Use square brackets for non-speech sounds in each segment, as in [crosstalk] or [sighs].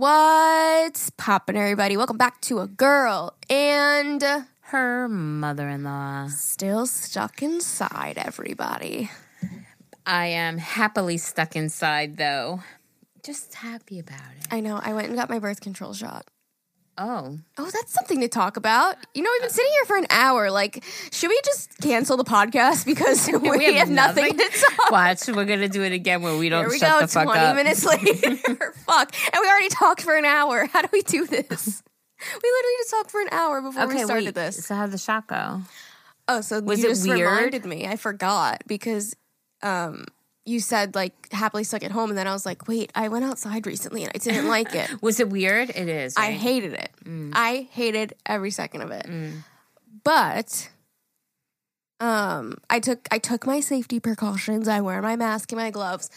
What's poppin', everybody? Welcome back to a girl and Her mother in law. still stuck inside, everybody. I am happily stuck inside though. Just happy about it. I know. I went and got my birth control shot. Oh. Oh, that's something to talk about. You know, we've been sitting here for an hour. Like, should we just cancel the podcast because [laughs] we, have, nothing, to talk? Watch, we're gonna do it again where we don't Here we shut go. the fuck Twenty up. minutes [laughs] later. [laughs] Fuck. And we already talked for an hour. How do we do this? We literally just talked for an hour before we started wait. this. So how'd the shot go? Oh, so Was you it weird? reminded me. I forgot because um, you said like happily stuck at home, and then I was like, wait, I went outside recently and I didn't [laughs] like it. Was it weird? It is. I hated it. Mm. I hated every second of it. But um, I took I took my safety precautions. I wear my mask and my gloves.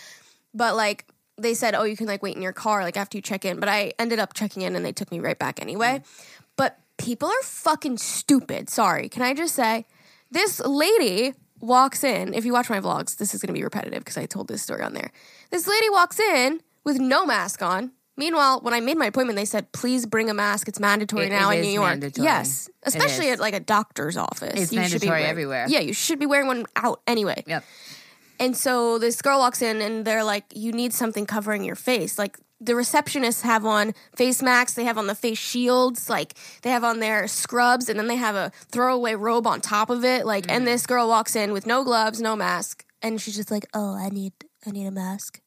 But like they said, oh, you can like wait in your car like after you check in. But I ended up checking in, and they took me right back anyway. Mm. But people are fucking stupid. Sorry, can I just say this lady walks in. If you watch my vlogs, this is going to be repetitive because I told this story on there. This lady walks in with no mask on. Meanwhile, when I made my appointment, they said, "Please bring a mask. It's mandatory It- now it in New York." mandatory. Yes, especially at like a doctor's office. It's You should be mandatory wearing- everywhere. Yeah, you should be wearing one out anyway. Yep. And so this girl walks in and they're like, You need something covering your face. Like the receptionists have on face masks, they have on the face shields, like they have on their scrubs, and then they have a throwaway robe on top of it. Like, and mm. this girl walks in with no gloves, no mask, and she's just like, Oh, I need I need a mask.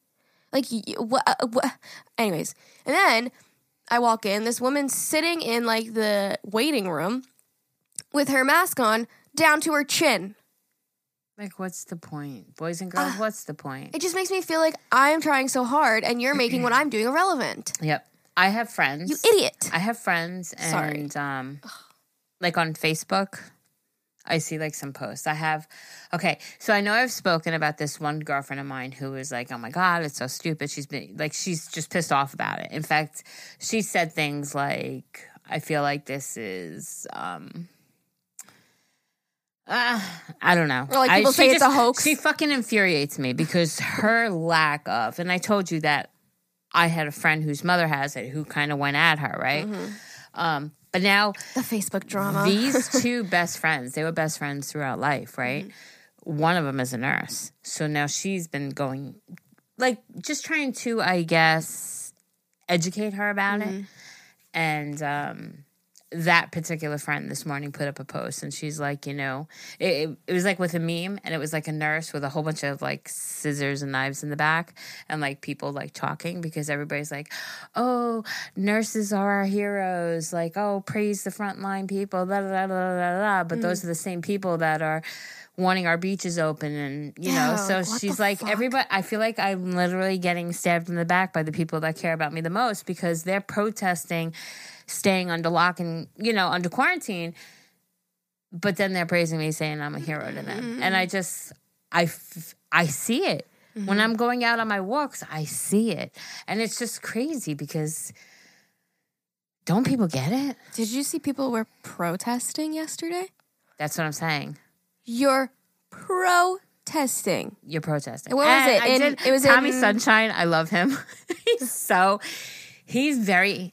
Like what, what uh, anyways. And then I walk in, this woman's sitting in like the waiting room with her mask on down to her chin. Like, what's the point, boys and girls? what's the point? It just makes me feel like I'm trying so hard and you're making what [clears throat] I'm doing irrelevant. Yep. I have friends. You idiot. I have friends, Sorry. and um, like on Facebook, I see like some posts. I have, okay, so I know I've spoken about this one girlfriend of mine who was like, "Oh my god, it's so stupid." She's been like, she's just pissed off about it. In fact, she said things like, "I feel like this is." um uh, I don't know. Or like people she say it's a hoax. She fucking infuriates me because her lack of, and I told you that I had a friend whose mother has it who kind of went at her, right? Mm-hmm. Um, but now The Facebook drama. [laughs] these two best friends, they were best friends throughout life, right? Mm-hmm. One of them is a nurse. So now she's been going, like, just trying to, I guess, educate her about Mm-hmm. it. And um, that particular friend this morning put up a post and she's like, you know, it, it, it was like with a meme and it was like a nurse with a whole bunch of like scissors and knives in the back and like people like talking because everybody's like, oh, nurses are our heroes. Like, oh, praise the frontline people. But those mm. are the same people that are wanting our beaches open and you know Yeah, so she's like fuck? everybody i feel like i'm literally getting stabbed in the back by the people that care about me the most because they're protesting staying under lock and you know under quarantine but then they're praising me saying i'm a hero to them and i just i f- i see it when i'm going out on my walks i see it and it's just crazy because don't people get it Did you see people were protesting yesterday? that's what i'm saying You're protesting. you're protesting. What was And it? I In- did- it was Tommy in- Sunshine. I love him. [laughs] he's so he's very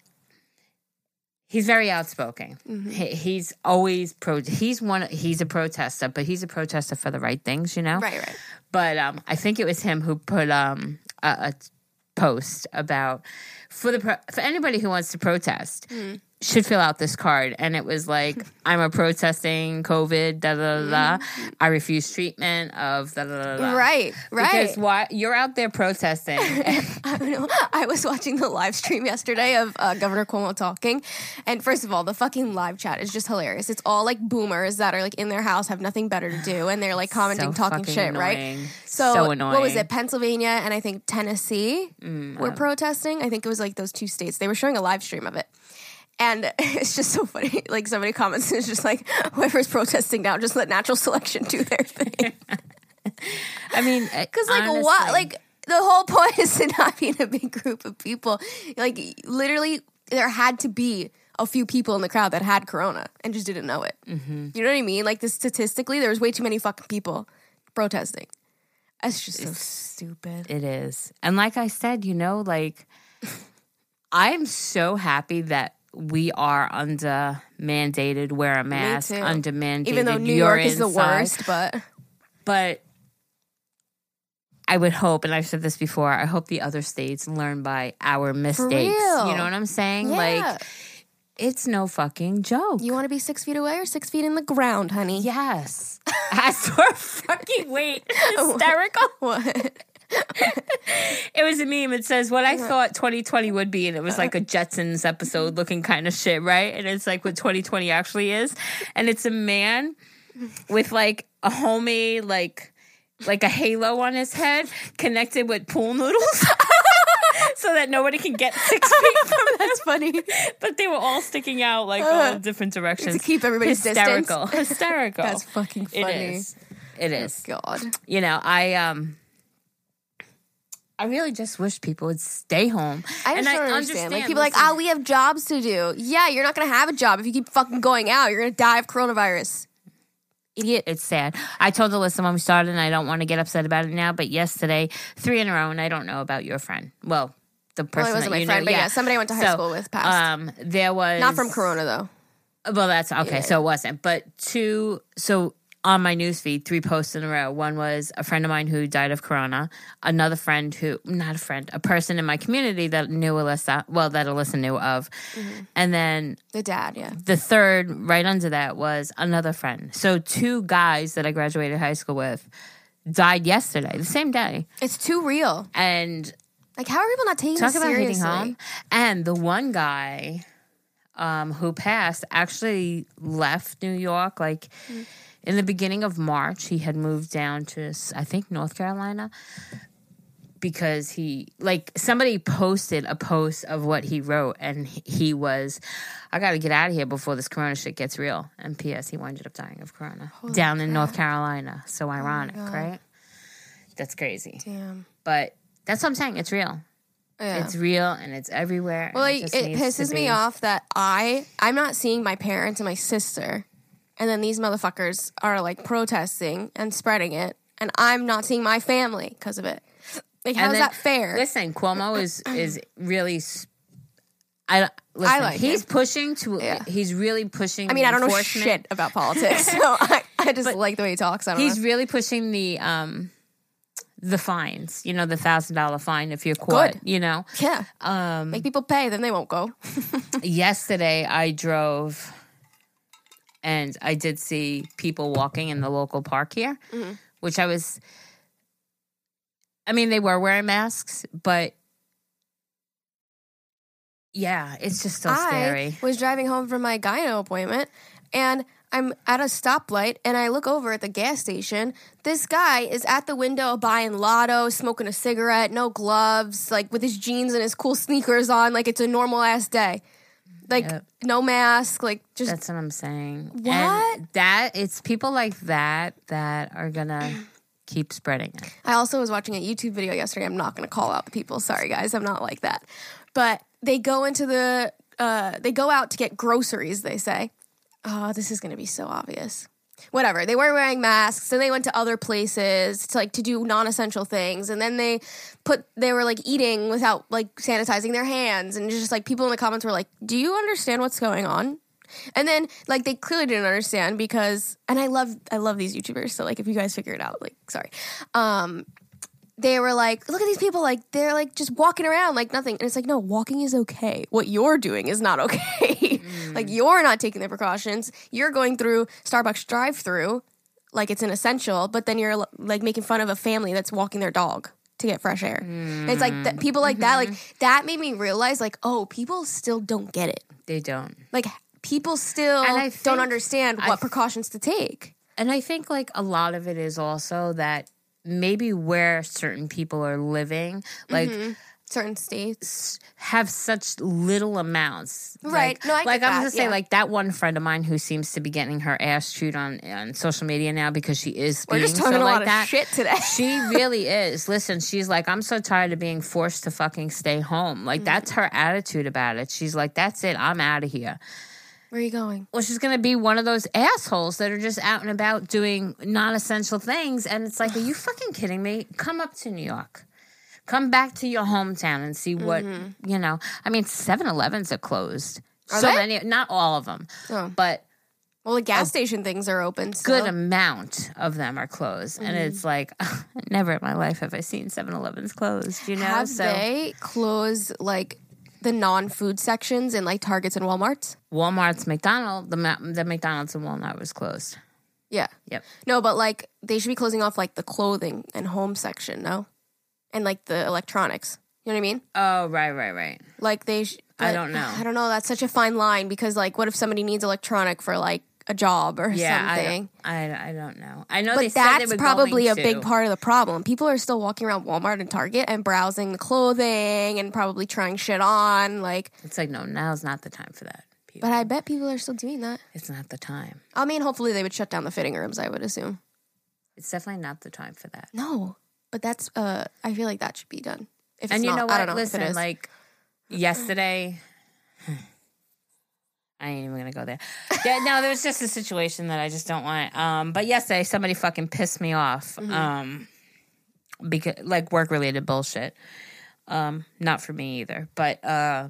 he's very outspoken. Mm-hmm. He, he's always pro. He's one. He's a protester, but he's a protester for the right things, you know. Right, right. But um, I think it was him who put um a, a post about for the pro- for anybody who wants to protest Mm. Should fill out this card, and it was like [laughs] I'm a protesting COVID da da da da. I refuse treatment of da da da da. Right, right. Because why you're out there protesting? [laughs] I know. I was watching the live stream yesterday of uh, Governor Cuomo talking, and first of all, the fucking live chat is just hilarious. It's all like boomers that are like in their house, have nothing better to do, and they're like [sighs] commenting, So talking shit, right? So, So annoying. what was it? Pennsylvania and I think Tennessee Mm, were protesting. I think it was like those two states. They were showing a live stream of it. And [laughs] it's just so funny. Like somebody comments and it's just like, whoever's protesting now, just let natural selection do their thing. I mean, [laughs] Because like what? Like the whole point [laughs] is to not be in a big group of people. Like literally, there had to be a few people in the crowd that had corona and just didn't know it. Mm-hmm. You know what I mean? Like the statistically, there was way too many fucking people protesting. That's just so stupid. It is. And like I said, you know, like I'm so happy that we are under mandated wear a mask, under mandated. Even though New York is the worst, but but I would hope, and I've said this before, I hope the other states learn by our mistakes. You know what I'm saying? yeah. Like, it's no fucking joke. you want to be six feet away or six feet in the ground, honey? yes. [laughs] As for fucking wait, [laughs] hysterical. What? [laughs] It was a meme. It says what I thought 2020 would be, and it was like a Jetsons episode looking kind of shit, right? And it's like what 2020 actually is, and it's a man with like a homemade like like a halo on his head connected with pool noodles. [laughs] So that nobody can get six [laughs] feet from That's funny. but they were all sticking out like all different directions. to keep everybody hysterical, distance. hysterical. That's fucking funny. is. It is. God. You know, I um, I really just wish people would stay home. I And don't understand. Like people are like, listen. oh, we have jobs to do. Yeah, you're not gonna have a job if you keep fucking going out. You're gonna die of coronavirus. Idiot. It's sad. I told Alyssa when we started, and I don't want to get upset about it now. But yesterday, three in a row, and I don't know about your friend. Well, the person Well, wasn't my friend, know, but yeah, somebody I went to high So, school with passed. Um, there was not from Corona though. Well, that's okay. Yeah. So it wasn't, but two. So on my newsfeed, three posts in a row. One was a friend of mine who died of corona. Another friend who, not a friend, a person in my community that knew Alyssa. Well, that Alyssa knew of, Mm-hmm. and then The dad, yeah. the third right under that was another friend. So two guys that I graduated high school with died yesterday, the same day, It's too real. and Like, how are people not taking Talk this about seriously? hitting home. And the one guy um, who passed actually left New York like in the beginning of March. He had moved down to, I think, North Carolina because he, like, somebody posted a post of what he wrote, and he- was, I got to get out of here before this corona shit gets real. And P.S., he ended up dying of corona down in North Carolina. So oh ironic, right? That's crazy. Damn. But that's what I'm saying. It's real. Yeah. It's real and it's everywhere. well, just it pisses me off that I I'm not seeing my parents and my sister, and then these motherfuckers are like protesting and spreading it, and I'm not seeing my family because of it. Like, how's that fair? Listen, Cuomo is [clears throat] is really. s- I listen. like he's him. pushing to. Yeah. He's really pushing. I mean, I don't know enforcement. shit about politics, [laughs] so I, I just like the way he talks. I don't He's know. really pushing the um, the fines. You know, the thousand dollar fine if you're caught. Good. You know, Yeah, um, make people pay, then they won't go. [laughs] yesterday I drove, and I did see people walking in the local park here, Mm-hmm. which I was. I mean, they were wearing masks, but yeah, it's just so scary. I was driving home from my gyno appointment and I'm at a stoplight and I look over at the gas station. This guy is at the window buying lotto, smoking a cigarette, no gloves, like with his jeans and his cool sneakers on, like it's a normal ass day. Like Yep. no mask, like just That's what I'm saying. What? And that it's people like that that are gonna keep spreading it. I also was watching a YouTube video yesterday. I'm not to call out the people. Sorry, guys. I'm not like that. But they go into the, uh, they go out to get groceries, they say. Oh, this is to be so obvious. Whatever. They were wearing masks. and they went to other places to like to do non-essential things. And then they put they were like eating without like sanitizing their hands. And just like people in the comments were like, "Do you understand what's going on?" And then like they clearly didn't understand because and I love I love these YouTubers. So like if you guys figure it out, like sorry. Um they were like, look at these people, like they're like just walking around like nothing. And it's like, no, walking is okay. What you're doing is not [laughs] okay. like mm. you're not taking the precautions. You're going through Starbucks drive through like it's an essential, but then you're like making fun of a family that's walking their dog to get fresh air. And It's like th- people like that, like mm-hmm. that made me realize like, oh, people still don't get it. They don't. Like people still don't understand what precautions to take. And I think like a lot of it is also that maybe where certain people are living, like mm-hmm. Certain states. have such little amounts. Right. Like, No, I get like I'm that, gonna say, yeah. like that one friend of mine who seems to be getting her ass chewed on on social media now because she is We're just talking so a like lot that. of shit today. [laughs] She really is. Listen, she's like, I'm so tired of being forced to fucking stay home. Like, mm. that's her attitude about it. She's like, that's it. I'm out of here. Where are you going? Well, she's going to be one of those assholes that are just out and about doing non essential things. And it's like, are you fucking kidding me? Come up to New York. Come back to your hometown and see what you know. I mean, 7-Elevens are closed. Are so they? many, not all of them, Oh. but Well, the gas station things are open. good amount of them are closed, and Mm-hmm. it's like [laughs] never in my life have I seen 7-Elevens closed. You know, Have so they closed like the non-food sections in like Targets and WalMarts? Walmart's McDonald, the Ma- the McDonald's and Walmart was closed. Yeah. Yep. No, but like they should be closing off like the clothing and home section, no, and like the electronics. You know what I mean? Oh, right, right, right. Like they. Sh- I don't know. I don't know. That's such a fine line because like, what if somebody needs electronic for like a job or Yeah, I something? don't, I, I don't know. I know they But that's probably a big part of the problem. People are still walking around Walmart and Target and browsing the clothing and probably trying shit on. Like, It's like no, now's not the time for that. People. but I bet people are still doing that. It's not the time. I mean, hopefully they would shut down the fitting rooms. I would assume. It's definitely not the time for that. No, but that's. uh I feel like that should be done. If it's and you not, know I what? don't know Listen, if it is. like yesterday. I ain't even gonna go there. Yeah, no, there was just a situation that I just don't want. Um, but yesterday somebody fucking pissed me off. Mm-hmm. Um, because like work related bullshit. Um, not for me either. But uh,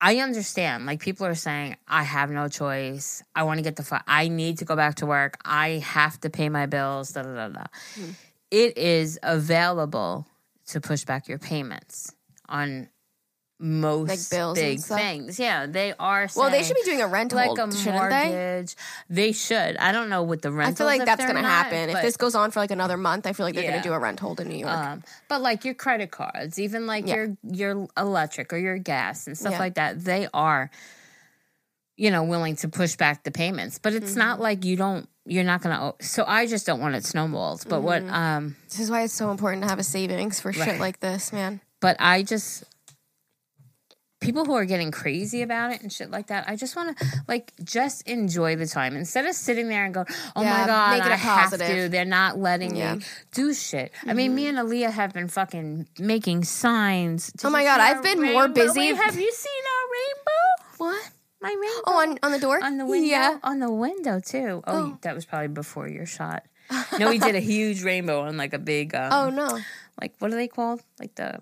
I understand. Like people are saying, I have no choice. I want to get the fuck. I need to go back to work. I have to pay my bills. Da da da da. Hmm. It is available to push back your payments on most bills big things. Yeah, they are. well, they should be doing a rent like hold, a shouldn't they? mortgage. They? should. I don't know what the rent. I feel like that's going to happen. if this goes on for like another month, I feel like they're Yeah. going to do a rent hold in New York. um, but like your credit cards, even like Yeah. your your electric or your gas and stuff Yeah. like that, they are, you know, willing to push back the payments. But it's Mm-hmm. not like you don't. You're not gonna. So I just don't want it snowballed. But what? Mm-hmm. Um. this is why it's so important to have a savings for shit like this, man. But I just. People who are getting crazy about it and shit like that, I just want to like just enjoy the time instead of sitting there and go, "Oh Yeah, my god, I have to." They're not letting Yeah. me do shit. I mean, me and Aaliyah have been fucking making signs. Did Oh my God, I've been more busy- Wait, have you seen our rainbow? What? My rainbow. Oh, on on the door? on the window. Yeah. On the window too. Oh, Oh. that was probably before your shot. [laughs] No, we did a huge rainbow on like a big. Um, Oh no. like what are they called? Like the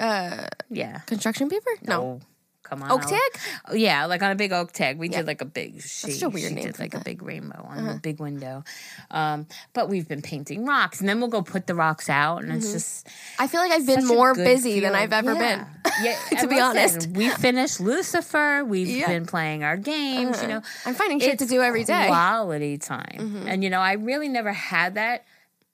Uh, yeah. construction paper? No. Come on. Oak tag? Oh, yeah, like on a big oak tag. We Yeah. did like a big she, such a weird she name did like a big rainbow on Uh-huh. the big window. Um, but we've been painting rocks and then we'll go put the rocks out and it's just I feel like I've been more busy than. I've ever Yeah. been. Yeah, [laughs] To be honest. we finished Lucifer. We've Yeah. been playing our games. You know, I'm finding shit to do every day. Mm-hmm. Quality time, and you know, I really never had that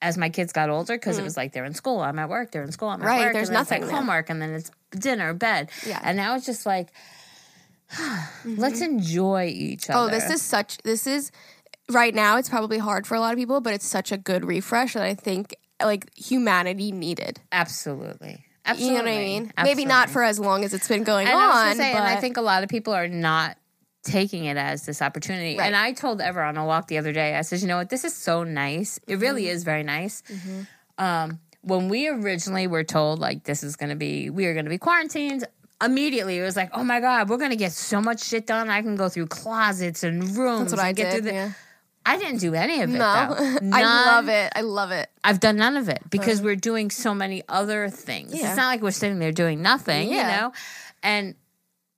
as my kids got older because it was like they're in school, I'm at work, they're in school, I'm at Mm. Right, work. there's and then it's nothing like homework, and then it's dinner, bed. Yeah. and now it's just like. [sighs] Let's enjoy each other. Oh, this is such. This is right now. It's probably hard for a lot of people, but it's such a good refresh that I think like humanity needed. absolutely, Absolutely. You know what I mean? Maybe not for as long as it's been going And I was on, gonna say, but and I think a lot of people are not taking it as this opportunity. Right. And I told Ever on a walk the other day, I said, you know what, this is so nice. It really Mm-hmm. is very nice. Um, when we originally were told like this is gonna be we are gonna be quarantined, immediately it was like, oh my god, we're gonna get so much shit done. I can go through closets and rooms that's what and I get did. through the yeah. I didn't do any of it. No, though. [laughs] I love it. I love it. I've done none of it because we're doing so many other things. Yeah. It's not like we're sitting there doing nothing, you know? And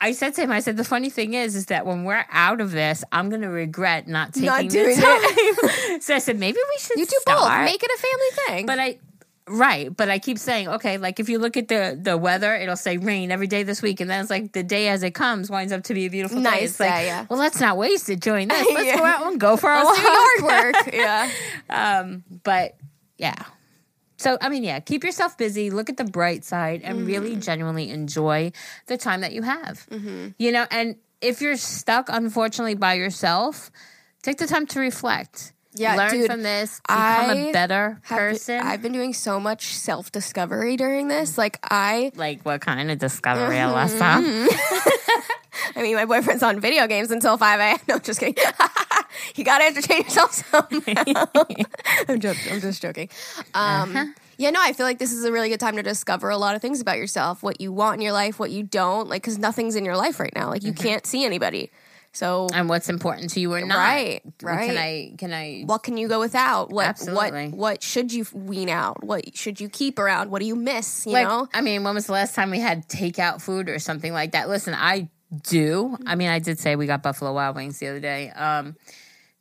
I said to him, I said, the funny thing is, is that when we're out of this, I'm going to regret not taking Not the doing time. [laughs] so I said, maybe we should You do start. both. Make it a family thing. But I, right. But I keep saying, okay, like if you look at the the weather, it'll say rain every day this week, and then it's like the day as it comes winds up to be a beautiful day. Nice It's like, yeah. well, let's not waste it doing [laughs] this. Let's Yeah. go out and go for a walk. work. yeah. [laughs] Um, but yeah. So I mean, yeah, keep yourself busy, look at the bright side, and really Mm-hmm. genuinely enjoy the time that you have. You know, and if you're stuck, unfortunately, by yourself, take the time to reflect. Yeah, learn dude, from this, become a I better Have- person. I've been doing so much self discovery during this. Like I, like what kind of discovery, Mm-hmm. Alyssa? [laughs] I mean, my boyfriend's on video games until five a.m. [laughs] No, just kidding. [laughs] you gotta entertain yourself somehow. [laughs] I'm joking. I'm just joking. Um, Uh-huh. Yeah, no, I feel like this is a really good time to discover a lot of things about yourself, what you want in your life, what you don't, like, because nothing's in your life right now. Like, you Mm-hmm. can't see anybody. So and what's important to you or not. Right, right. Can I? Can I? what can you go without? What Absolutely. what what should you wean out? What should you keep around? What do you miss? You like, know? I mean, when was the last time we had takeout food or something like that? Listen, I do. I mean, I did say we got Buffalo Wild Wings the other day. Um,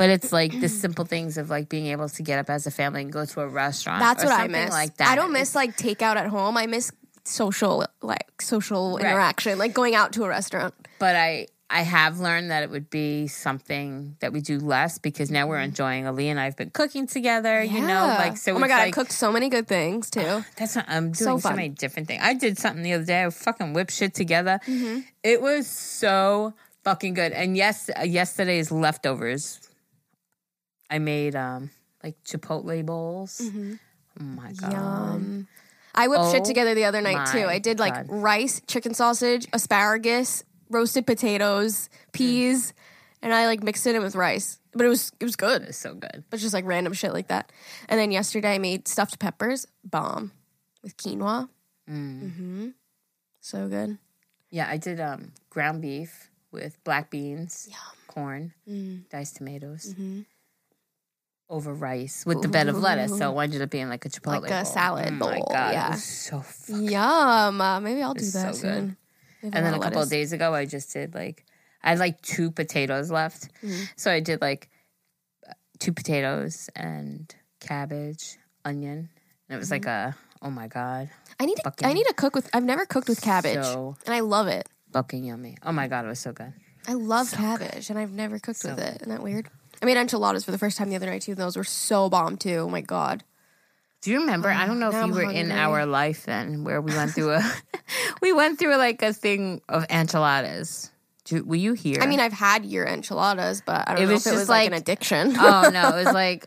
But it's like the [clears throat] simple things of like being able to get up as a family and go to a restaurant. That's what I miss. Like that. I don't miss like takeout at home. I miss social like social Right. interaction, like going out to a restaurant. but I I have learned that it would be something that we do less because now we're enjoying. Ali and I've been cooking together. You know, like so. oh my god, like, I cooked so many good things too. That's not, I'm doing So so, many different things. I did something the other day. I fucking whipped shit together. Mm-hmm. It was so fucking good. And yes, uh, yesterday's leftovers. I made um like chipotle bowls. Oh my god! Mm-hmm. Yum. I whipped shit Oh together the other night too. I did like God. rice, chicken sausage, asparagus, roasted potatoes, peas, and I like mixed it in with rice. But it was it was good. It's so good. But just like random shit like that. And then yesterday I made stuffed peppers, bomb, with quinoa. Mm-hmm. So good. Yeah, I did um ground beef with black beans, corn, Mm. diced tomatoes. Mm-hmm. Over rice with the bed of lettuce, so it ended up being like a chipotle, Like a bowl. salad Oh my God, yeah. it was so fucking Yum. Uh, maybe I'll do that so soon. And then a couple lettuce. of days ago, I just did like I had like two potatoes left, Mm-hmm. so I did like two potatoes and cabbage, onion, and it was like a oh my god, I need to. I need to cook with. I've never cooked with cabbage, So- and I love it. fucking yummy. Oh my god, it was so good. I love cabbage, and I've never cooked with it. Isn't that weird? I made enchiladas for the first time the other night too. And those were so bomb too. Oh my god. Do you remember? I don't know if you I'm were in our life then, where we went through a [laughs] [laughs] we went through like a thing of enchiladas. Do, were you here? I mean, I've had your enchiladas, but I don't It know was if it just was like, an addiction. oh no, it [laughs] was like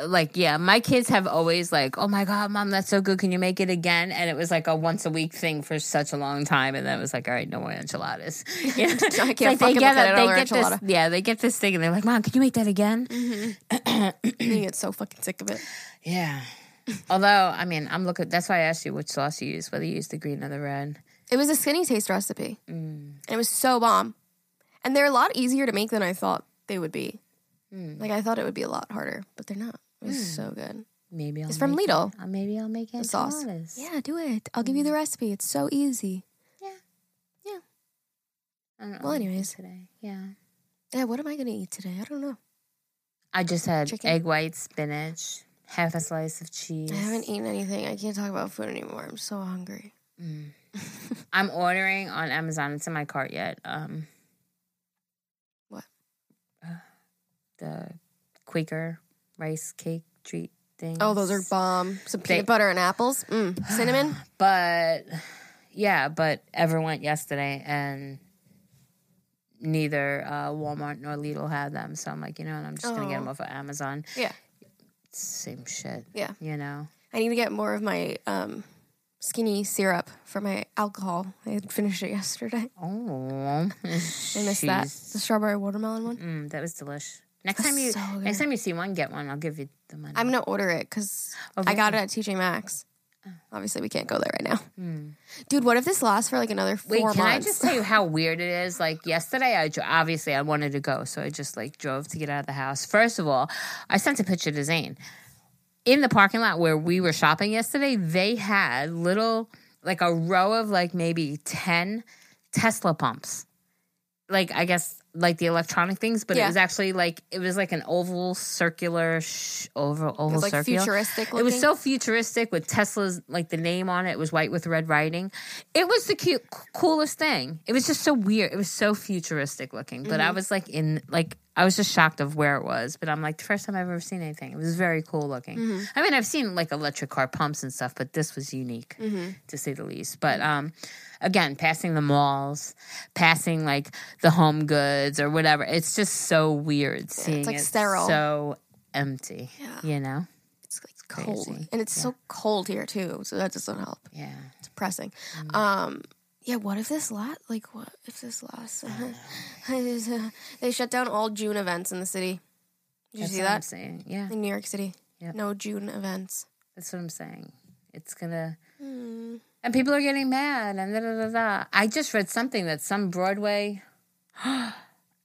like yeah, my kids have always like, "Oh my god, mom, that's so good. Can you make it again?" And it was like a once a week thing for such a long time and then it was like, "All right, no more enchiladas." [laughs] Yeah. [laughs] I can't like fucking look at they get this yeah, they get this thing and they're like, "Mom, can you make that again?" [clears throat] I get so fucking sick of it. Yeah. Although, I mean, I'm looking that's why I asked you which sauce you use, whether you use the green or the red. It was a Skinnytaste recipe, Mm. and it was so bomb. And they're a lot easier to make than I thought they would be. Mm. Like I thought it would be a lot harder, but they're not. It's was so good. Maybe I'll It's from make Lidl. It. Uh, maybe I'll make The sauce. Yeah, do it. I'll give you Mm. the recipe. It's so easy. Yeah. Yeah. I don't know Well, anyways. today. Yeah. Yeah, what am I gonna eat today? I don't know. I just had Chicken. egg white, spinach, half a slice of cheese. I haven't eaten anything. I can't talk about food anymore. I'm so hungry. [laughs] I'm ordering on Amazon. It's in my cart yet. Um, the Quaker rice cake treat thing. Oh, those are bomb. Some They- peanut butter and apples. Mm. Cinnamon. [sighs] But yeah, but Ever went yesterday and neither uh, Walmart nor Lidl had them. So I'm like, you know, what, I'm just gonna get them Oh. off of Amazon. Yeah. Same shit. Yeah. You know. I need to get more of my um, skinny syrup for my alcohol. I had finished it yesterday. Oh, [laughs] I missed that. The strawberry watermelon one. Mm, that was delish. Next time you so next time you see one, get one. I'll give you the money. I'm gonna order it because Oh, I got it at TJ Maxx. Oh. Obviously, we can't go there right now. Hmm. Dude, what if this lasts for like another four. Wait, can months? I just tell you how [laughs] weird it is? Like yesterday, I obviously I wanted to go, so I just like drove to get out of the house. First of all, I sent a picture to Zane in the parking lot where we were shopping yesterday. They had little like a row of like maybe ten Tesla pumps, like I guess like the electronic things, but Yeah. it was actually like it was like an oval circular sh- oval oval It was like circular. futuristic. It was so futuristic with Tesla's like the name on it. It was white with red writing. It was the cute, coolest thing. It was just so weird. It was so futuristic looking. But I Mm-hmm. was like in like I was just shocked of where it was. But I'm like the first time I've ever seen anything. It was very cool looking. Mm-hmm. I mean, I've seen like electric car pumps and stuff, but this was unique Mm-hmm. to say the least. But um, again, passing the malls, passing like the home goods or whatever. It's just so weird seeing like it sterile. so empty. Yeah. You know? It's like cold, Crazy. and it's so cold here too. So that doesn't help. Yeah. It's depressing. Mm. Um, yeah. What if this last? Like, what if this lasts? [laughs] they shut down all June events in the city. Did you That's see what I'm that saying. Yeah. in New York City? Yep. No June events. That's what I'm saying. It's gonna Hmm. And people are getting mad and da da da da. I just read something that some Broadway [gasps]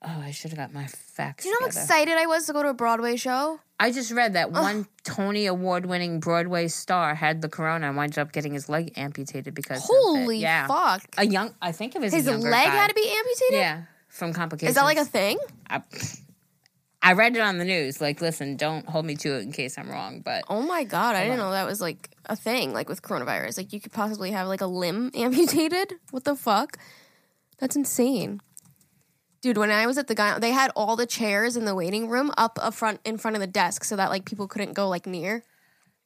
Oh, I should have got my facts. Do you know how excited I was to go to a Broadway show? I just read that one Tony Award winning Broadway star had the corona and wound up getting his leg amputated because of it. Holy yeah. fuck! A young I think it was His a leg guy. had to be amputated. Yeah. From complications. Is that like a thing? I, [laughs] I read it on the news. Like, listen, don't hold me to it in case I'm wrong. But Oh my god! I didn't know that was like a thing. Like with coronavirus, like you could possibly have like a limb [laughs] amputated. What the fuck? That's insane. Dude, when I was at the guy, they had all the chairs in the waiting room up up front in front of the desk so that like people couldn't go like near.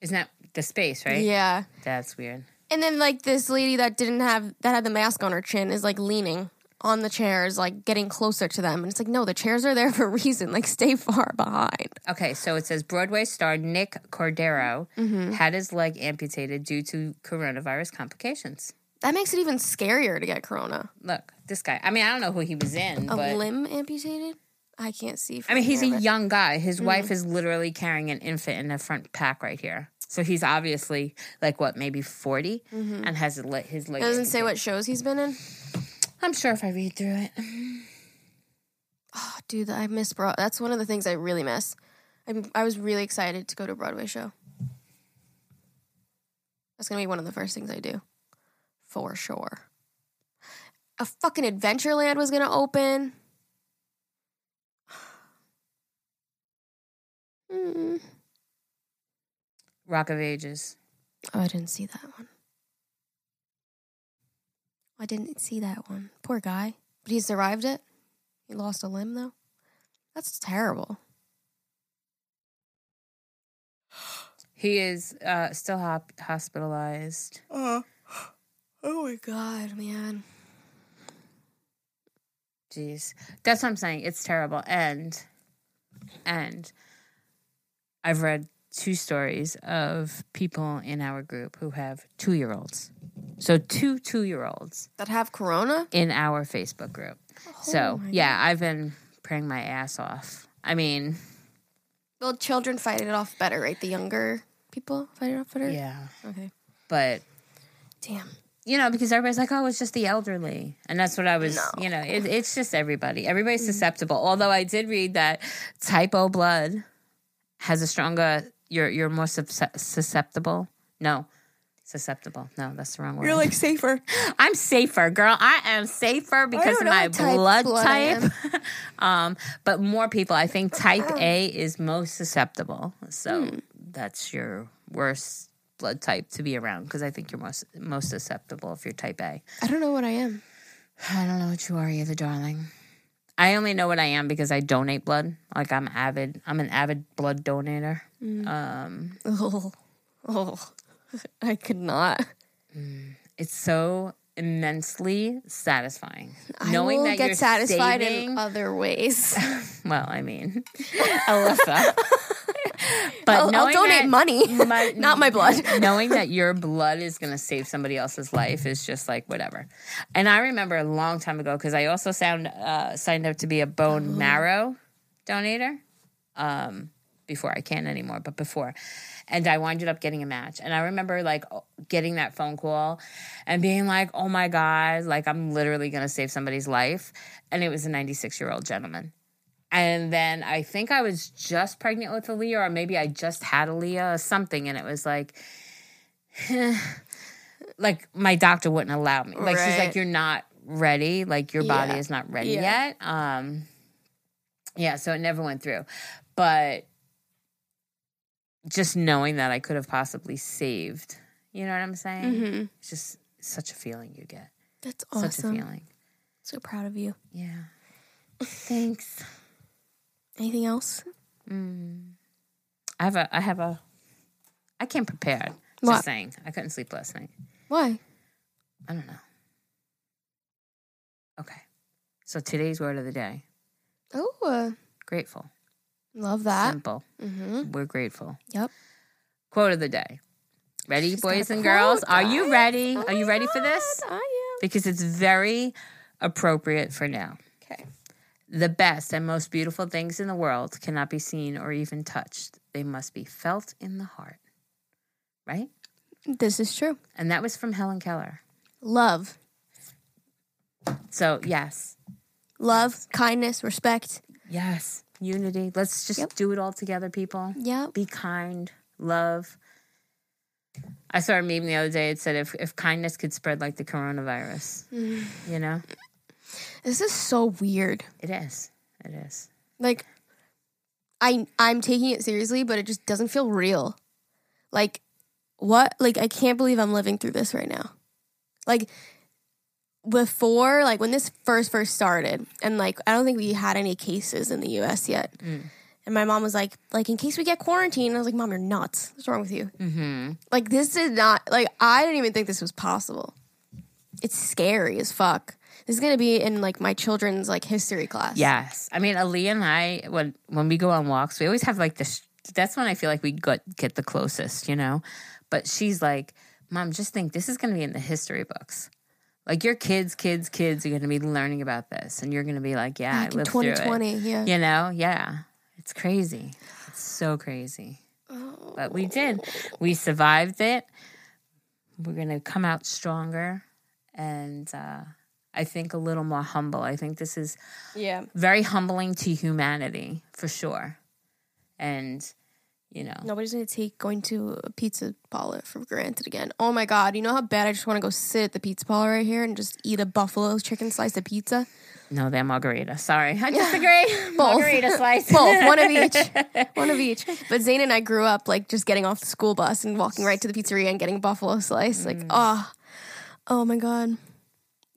isn't that the space, right? Yeah. That's weird. And then like this lady that didn't have that had the mask on her chin is like leaning on the chairs, like getting closer to them. And it's like, no, the chairs are there [laughs] for a reason. Like stay far behind. Okay, so it says Broadway star Nick Cordero Mm-hmm. had his leg amputated due to coronavirus complications. That makes it even scarier to get corona. Look, this guy. I mean, I don't know who he was in, A but limb amputated? I can't see. I mean, he's a here, young guy. His Mm. wife is literally carrying an infant in the front pack right here. So he's obviously like what, maybe 40 and has his leg. His leg but Mm-hmm. doesn't say what shows he's been in. I'm sure if I read through it. [sighs] Oh, dude, I miss Broad. That's one of the things I really miss. I'm, I was really excited to go to a Broadway show. That's gonna be one of the first things I do, for sure. A fucking Adventureland was gonna open. [sighs] Hmm. Rock of Ages. Oh, I didn't see that one. I didn't see that one. Poor guy. But he survived it. He lost a limb though. That's terrible. He is uh, still hop- hospitalized. Oh, oh my god, man. Jeez, that's what I'm saying. It's terrible, and and I've read two stories of people in our group who have two year olds. So two two year olds That have corona? in our Facebook group. Oh so my yeah, I've been praying my ass off. I mean, Well, children fight it off better, right? The younger people fight it off better? yeah, Okay. but Damn. you know, because everybody's like, oh, it's just the elderly. And that's what I was, No. you know, it, it's just everybody. Everybody's mm. susceptible. Although I did read that type O blood has a stronger, you're, you're more susceptible. No, susceptible. No, that's the wrong word. You're like safer. [laughs] I'm safer, girl. I am safer because of my type blood, blood type. [laughs] um, but more people, I think type A is most susceptible. So Hmm. that's your worst blood type to be around because I think you're most most susceptible if you're type A. I don't know what I am. [sighs] I don't know what you are either, darling. I only know what I am because I donate blood. Like I'm avid. I'm an avid blood donator. Hmm. Um, [laughs] Oh, oh. [laughs] I could not. it's so immensely satisfying I knowing will that get you're satisfied saving, in other ways. [laughs] Well, I mean, Alyssa. [laughs] but I'll, I'll donate money, my- [laughs] not my blood. [laughs] knowing that your blood is going to save somebody else's life is just like whatever. And I remember a long time ago because I also sound uh, signed up to be a bone marrow donator. Um, before I can't anymore, but before, and I winded up getting a match. And I remember like getting that phone call and being like, "Oh my god!" Like I'm literally going to save somebody's life. And it was a 96 year old gentleman. And then I think I was just pregnant with Aaliyah, or maybe I just had Aaliyah or something. And it was like, [sighs] like my doctor wouldn't allow me. Like she's like, you're not ready. Like your body Yeah. is not ready Yeah. yet. Um, yeah, so it never went through. But just knowing that I could have possibly saved, you know what I'm saying? Mhm. It's just such a feeling you get. That's awesome. Such a feeling. So proud of you. Yeah. [laughs] Thanks. Anything else? I have a. I have a. I came prepared. Just saying. I couldn't sleep last night. Why? I don't know. Okay. So today's word of the day Oh, uh, grateful. love that. Simple. Mm-hmm. We're grateful. Yep. Quote of the day. Ready, She's boys and girls? Are you ready? Oh Are you ready for this? God, I Because it's very appropriate for now. Okay. The best and most beautiful things in the world cannot be seen or even touched. They must be felt in the heart. Right? This is true. And that was from Helen Keller. Love, So, yes. love, kindness, respect. Yes. Unity. Let's just Yep. do it all together, people. Yeah. Be kind, love. I saw a meme the other day. It said if, if kindness could spread like the coronavirus, mm. you know? This is so weird. It is. It is. Like, I I'm taking it seriously, but it just doesn't feel real. Like, what? Like, I can't believe I'm living through this right now. Like, before, like when this first first started, and like I don't think we had any cases in the U.S. yet. And my mom was like, like in case we get quarantined, I was like, Mom, you're nuts. What's wrong with you? Mm-hmm. Like this is not like I didn't even think this was possible. It's scary as fuck. This is gonna be in like my children's like history class. Yes. I mean, Aaliyah and I, when when we go on walks, we always have like this. That's when I feel like we got, get the closest, you know? But she's like, Mom, just think this is going to be in the history books. Like your kids, kids, kids are going to be learning about this. And you're going to be like, yeah, Back I lived through it. 2020, yeah. You know? Yeah. It's crazy. It's so crazy. Oh. But we did. We survived it. We're going to come out stronger and uh, I think a little more humble. I think this is Yeah. very humbling to humanity for sure. And, you know, Nobody's gonna take going to a pizza parlor for granted again. Oh my god, you know how bad I just want to go sit at the pizza parlor right here and just eat a buffalo chicken slice of pizza? no, they're margarita. Sorry. I disagree. [laughs] Both. margarita slice. [laughs] Both, one of each. [laughs] One of each. But Zane and I grew up like just getting off the school bus and walking right to the pizzeria and getting a buffalo slice. Like, oh, oh my god,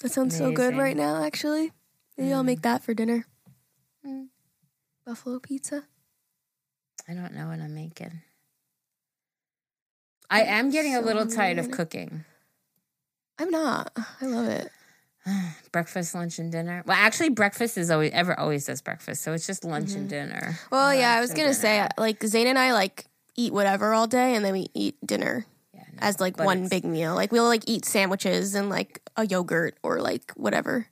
that sounds so good right now. Actually, maybe I'll make mm. that for dinner. Mm. Buffalo pizza. I don't know what I'm making. I am getting a little tired of cooking. I'm not. I love it. [sighs] breakfast, lunch, and dinner. Well, actually, breakfast is always ever always does breakfast, so it's just lunch and mm-hmm. dinner. Well, yeah, I was gonna say like Zane and I like eat whatever all day, and then we eat dinner as like but one big meal. Like we'll like eat sandwiches and like a yogurt or like whatever.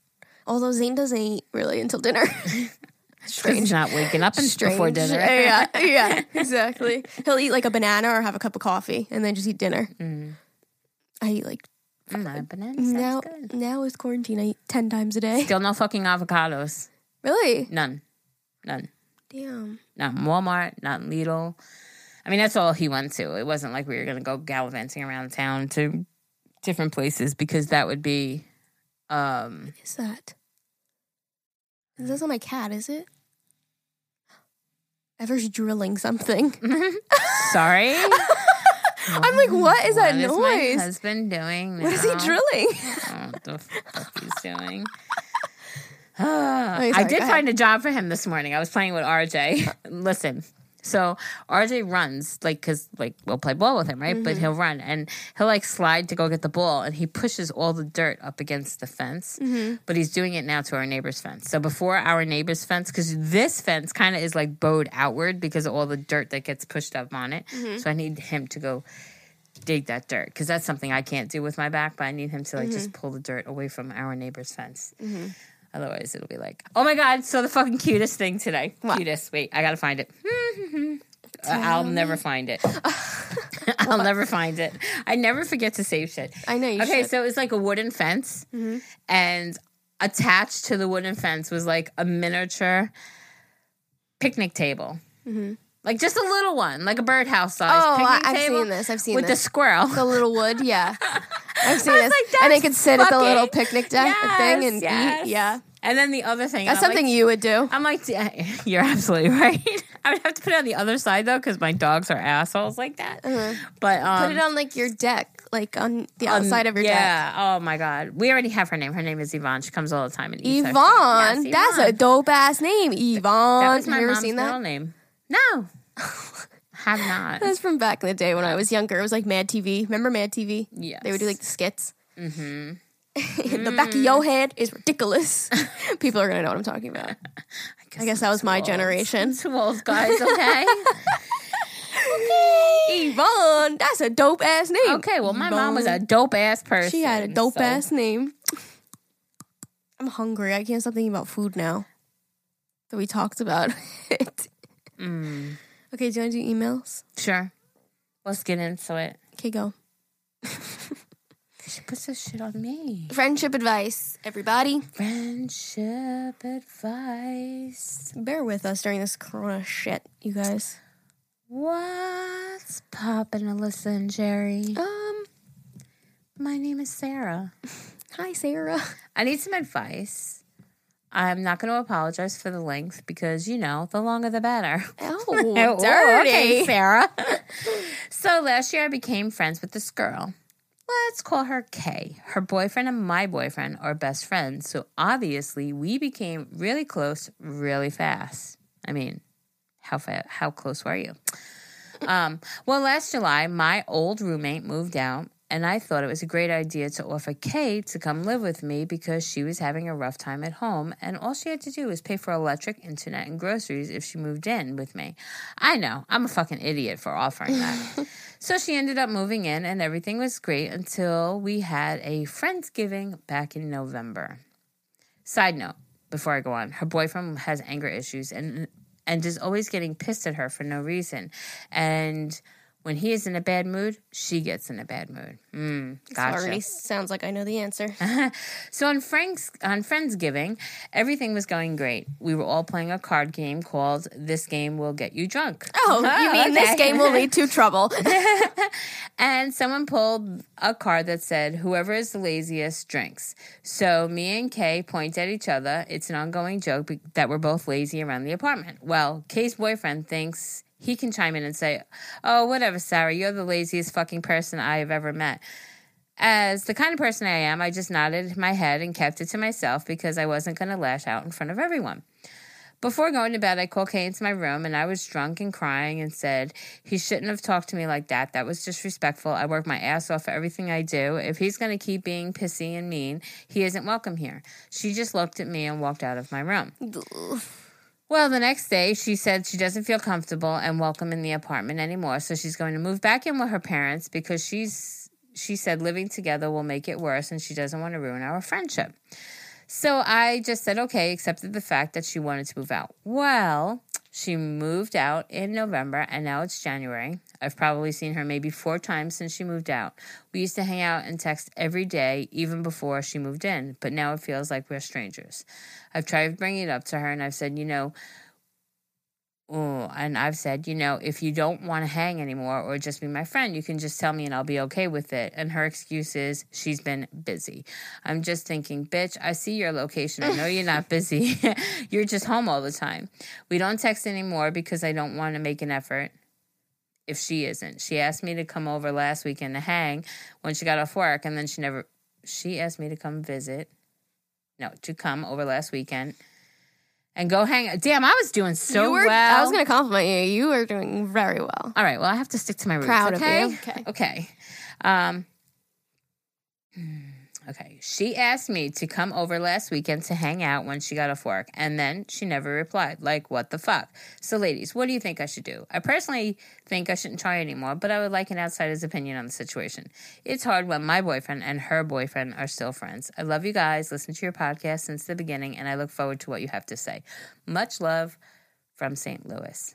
Although Zane doesn't eat really until dinner. [laughs] Strange not waking up and Strange. before dinner. yeah, [laughs] yeah, exactly. He'll eat like a banana or have a cup of coffee and then just eat dinner. Mm. I eat like Mm, that banana sounds now. good. Now with quarantine, I eat ten times a day. Still no fucking avocados. Really? None. None. Damn. Not Walmart, not Lidl. I mean, that's all he went to. It wasn't like we were going to go gallivanting around town to different places because that would be. um What is that? That's not my cat, is it? Ever's drilling something. [laughs] Sorry. [laughs] I'm like, what is that noise? What is my husband doing? What is he drilling? I what the fuck he's [laughs] doing. I sorry, did go find a job for him this morning. I was playing with RJ. Listen, so RJ runs like because like we'll play ball with him, right? Mm-hmm. But he'll run and he'll like slide to go get the ball, and he pushes all the dirt up against the fence. Mm-hmm. But he's doing it now to our neighbor's fence. So before our neighbor's fence, because this fence kind of is like bowed outward because of all the dirt that gets pushed up on it. Mm-hmm. So I need him to go dig that dirt because that's something I can't do with my back. But I need him to like Mm-hmm. just pull the dirt away from our neighbor's fence. Otherwise, it'll be like, oh my god, so the fucking cutest thing today. What? Cutest. Wait, I gotta find it. [laughs] Uh, I'll never find it. [laughs] [laughs] I'll never find it. I never forget to save shit. I know you Okay, should. So it was like a wooden fence, and attached to the wooden fence was like a miniature picnic table. Like just a little one, like a birdhouse size. Oh, I- picnic I've table seen this. I've seen it. with this. the squirrel. the little wood, yeah. I've seen I this. like, and they could sit at the little picnic deck thing and Yes, eat. Yeah. And then the other thing, That's something like, you would do. I'm like, yeah, [laughs] you're absolutely [laughs] right. I would have to put it on the other side though, because my dogs are assholes like that. But um, Uh-huh. Put it on like your deck, like on the um, outside of your deck. yeah. Oh my god, we already have her name. Her name is Yvonne. She comes all the time and eats. Yvonne. Yes, That's a dope ass name. Yvonne. That was my Have you ever mom's seen middle that? name. No, [laughs] have not. That's from back in the day when I was younger. It was like Mad TV. Remember Mad TV? Yeah. They would do like the skits. Mm-hmm. [laughs] the back of your head is ridiculous. [laughs] People are gonna know what I'm talking about. [laughs] I guess that was my generation. Old, guys. Okay. okay. Yvonne, that's a dope ass name. okay. Well, my mom was a dope ass person. She had a dope so- ass name. I'm hungry. I can't stop thinking about food now. That we talked about it. Mm, Okay, do you want to do emails? sure. Let's get into it. Okay, go. She puts this shit on me. Friendship advice, everybody. Friendship advice. Bear with us during this corona shit, you guys. What's poppin', Alyssa and Geri? Um, My name is Sarah. [laughs] hi Sarah. I need some advice. I'm not going to apologize for the length because, you know, the longer the better. Oh, [laughs] dirty. okay, Sarah. [laughs] so last year I became friends with this girl. Let's call her Kay. Her boyfriend and my boyfriend are best friends. So obviously we became really close really fast. I mean, how fa- how close were you? Um, well, last July, my old roommate moved out, and I thought it was a great idea to offer Kay to come live with me because she was having a rough time at home, and all she had to do was pay for electric, internet, and groceries if she moved in with me. I know, I'm a fucking idiot for offering that. [laughs] so she ended up moving in, and everything was great until we had a Friendsgiving back in November. Side note, before I go on, her boyfriend has anger issues and and is always getting pissed at her for no reason. And when he is in a bad mood, she gets in a bad mood. Mm, gotcha. Already sounds like I know the answer. [laughs] So on Frank's on Friendsgiving, everything was going great. We were all playing a card game called "This Game Will Get You Drunk." Oh, you [laughs] mean this game will lead to trouble? [laughs] And someone pulled a card that said, Whoever is the laziest drinks. So me and Kay point at each other. It's an ongoing joke that we're both lazy around the apartment. Well, Kay's boyfriend thinks he can chime in and say, Oh, whatever, Sarah, you're the laziest fucking person I have ever met. As the kind of person I am, I just nodded my head and kept it to myself because I wasn't going to lash out in front of everyone. Before going to bed, I called Kay into my room and I was drunk and crying and said, He shouldn't have talked to me like that. That was disrespectful. I work my ass off for everything I do. If he's going to keep being pissy and mean, he isn't welcome here. She just looked at me and walked out of my room. Well, the next day, she said she doesn't feel comfortable and welcome in the apartment anymore. So she's going to move back in with her parents because she's, she said living together will make it worse and she doesn't want to ruin our friendship. So I just said, okay, accepted the fact that she wanted to move out. Well, she moved out in November and now it's January. I've probably seen her maybe four times since she moved out. We used to hang out and text every day, even before she moved in, but now it feels like we're strangers. I've tried bringing it up to her and I've said, you know, Oh, and I've said, you know, if you don't want to hang anymore or just be my friend, you can just tell me and I'll be okay with it. And her excuse is she's been busy. I'm just thinking, bitch, I see your location. I know you're not busy. [laughs] you're just home all the time. We don't text anymore because I don't want to make an effort if she isn't. She asked me to come over last weekend to hang when she got off work and then she never she asked me to come visit. No, to come over last weekend and go hang. Damn, I was doing so were, well. I was going to compliment you. You were doing very well. All right. Well, I have to stick to my roots. Proud of okay? you. Okay. Okay. Um. hmm, Okay. She asked me to come over last weekend to hang out when she got off work, and then she never replied. Like, what the fuck? So, ladies, what do you think I should do? I personally think I shouldn't try anymore, but I would like an outsider's opinion on the situation. It's hard when my boyfriend and her boyfriend are still friends. I love you guys. Listen to your podcast since the beginning, and I look forward to what you have to say. Much love from St. Louis.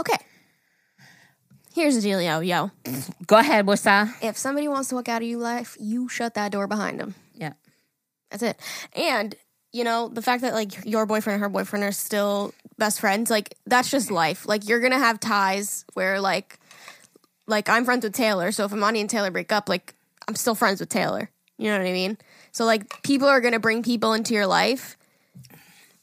Okay. Here's the dealio, yo. Go ahead, what's that? If somebody wants to walk out of your life, you shut that door behind them. Yeah. That's it. And you know the fact that like your boyfriend and her boyfriend are still best friends, like that's just life. Like you're gonna have ties where like, like I'm friends with Taylor, so if Imani and Taylor break up, like I'm still friends with Taylor. You know what I mean? So like people are gonna bring people into your life.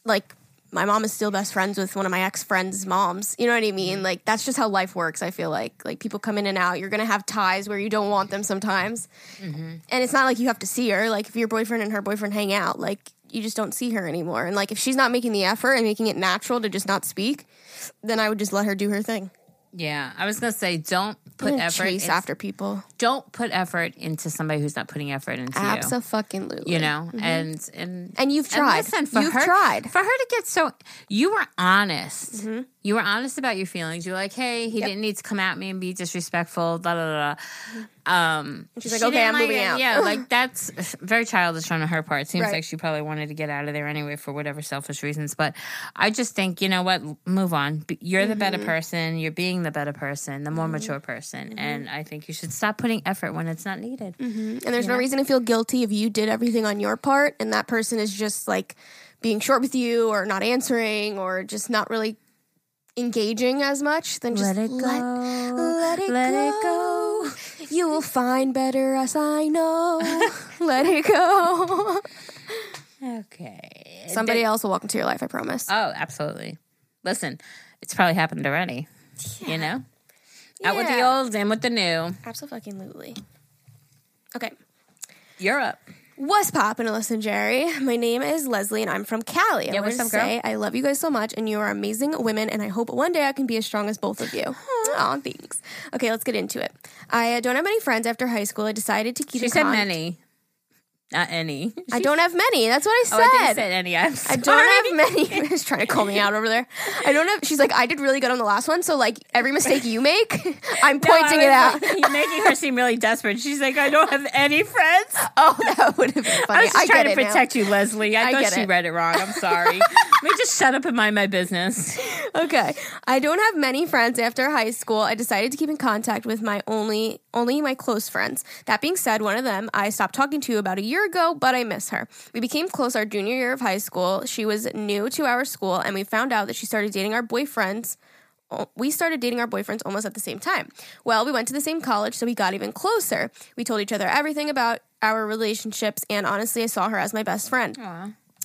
Like my mom is still best friends with one of my ex friends' moms. You know what I mean? Mm-hmm. Like that's just how life works. I feel like like people come in and out. You're gonna have ties where you don't want them sometimes, mm-hmm. and it's not like you have to see her. Like if your boyfriend and her boyfriend hang out, like you just don't see her anymore. And like if she's not making the effort and making it natural to just not speak, then I would just let her do her thing. Yeah, I was gonna say don't put Don't effort. chase in- after people. Don't put effort into somebody who's not putting effort into you. Absolutely. You know, and and And you've tried. listen, for You've her, tried. for her to get so. You were honest. Mm-hmm. You were honest about your feelings. You were like, "Hey, he didn't need to come at me and be disrespectful." Da da da. Um, She's like, she "Okay, I'm moving it. out." Yeah, like [laughs] that's very childish on her part. Seems Right. like she probably wanted to get out of there anyway for whatever selfish reasons. But I just think you know what, move on. You're the better Mm-hmm. person. You're being the better person, the more mature person, Mm-hmm. and I think you should stop putting effort when it's not needed. And there's no reason to feel guilty if you did everything on your part and that person is just like being short with you or not answering or just not really engaging as much. Then just Let it go. let it Let go. it go. You will find better as I know. [laughs] let it go. Okay. Somebody else will walk into your life, I promise. Oh, absolutely. Listen, it's probably happened already. You know? Out with the Yeah. old, in with the new. Absolutely. Okay. You're up. What's poppin', listen, Geri? My name is Leslie, and I'm from Cali. I Yeah, wanted what's up, girl? say I love you guys so much, and you are amazing women, and I hope one day I can be as strong as both of you. Aw, thanks. Okay, let's get into it. I uh, don't have many friends after high school. I decided to keep. She in said con- many. Not any. [laughs] I don't have many. That's what I said. Oh, I said any. I'm I don't have many. [laughs] [laughs] She's trying to call me out over there. I don't have. She's like, I did really good on the last one. So like every mistake you make, I'm No, pointing it out. like- You're making her seem really desperate. She's like, I don't have any friends. oh, that would have been funny. I was just trying get to it now. protect you, Leslie. I, I thought she it. read it wrong. I'm sorry. Let me just shut up and mind my business. Okay. I don't have many friends after high school. I decided to keep in contact with my only only my close friends. That being said, one of them I stopped talking to about a year ago, but I miss her. We became close our junior year of high school. She was new to our school and we found out that she started dating our boyfriends. We started dating our boyfriends almost at the same time. Well, we went to the same college, so we got even closer. We told each other everything about our relationships, and honestly, I saw her as my best friend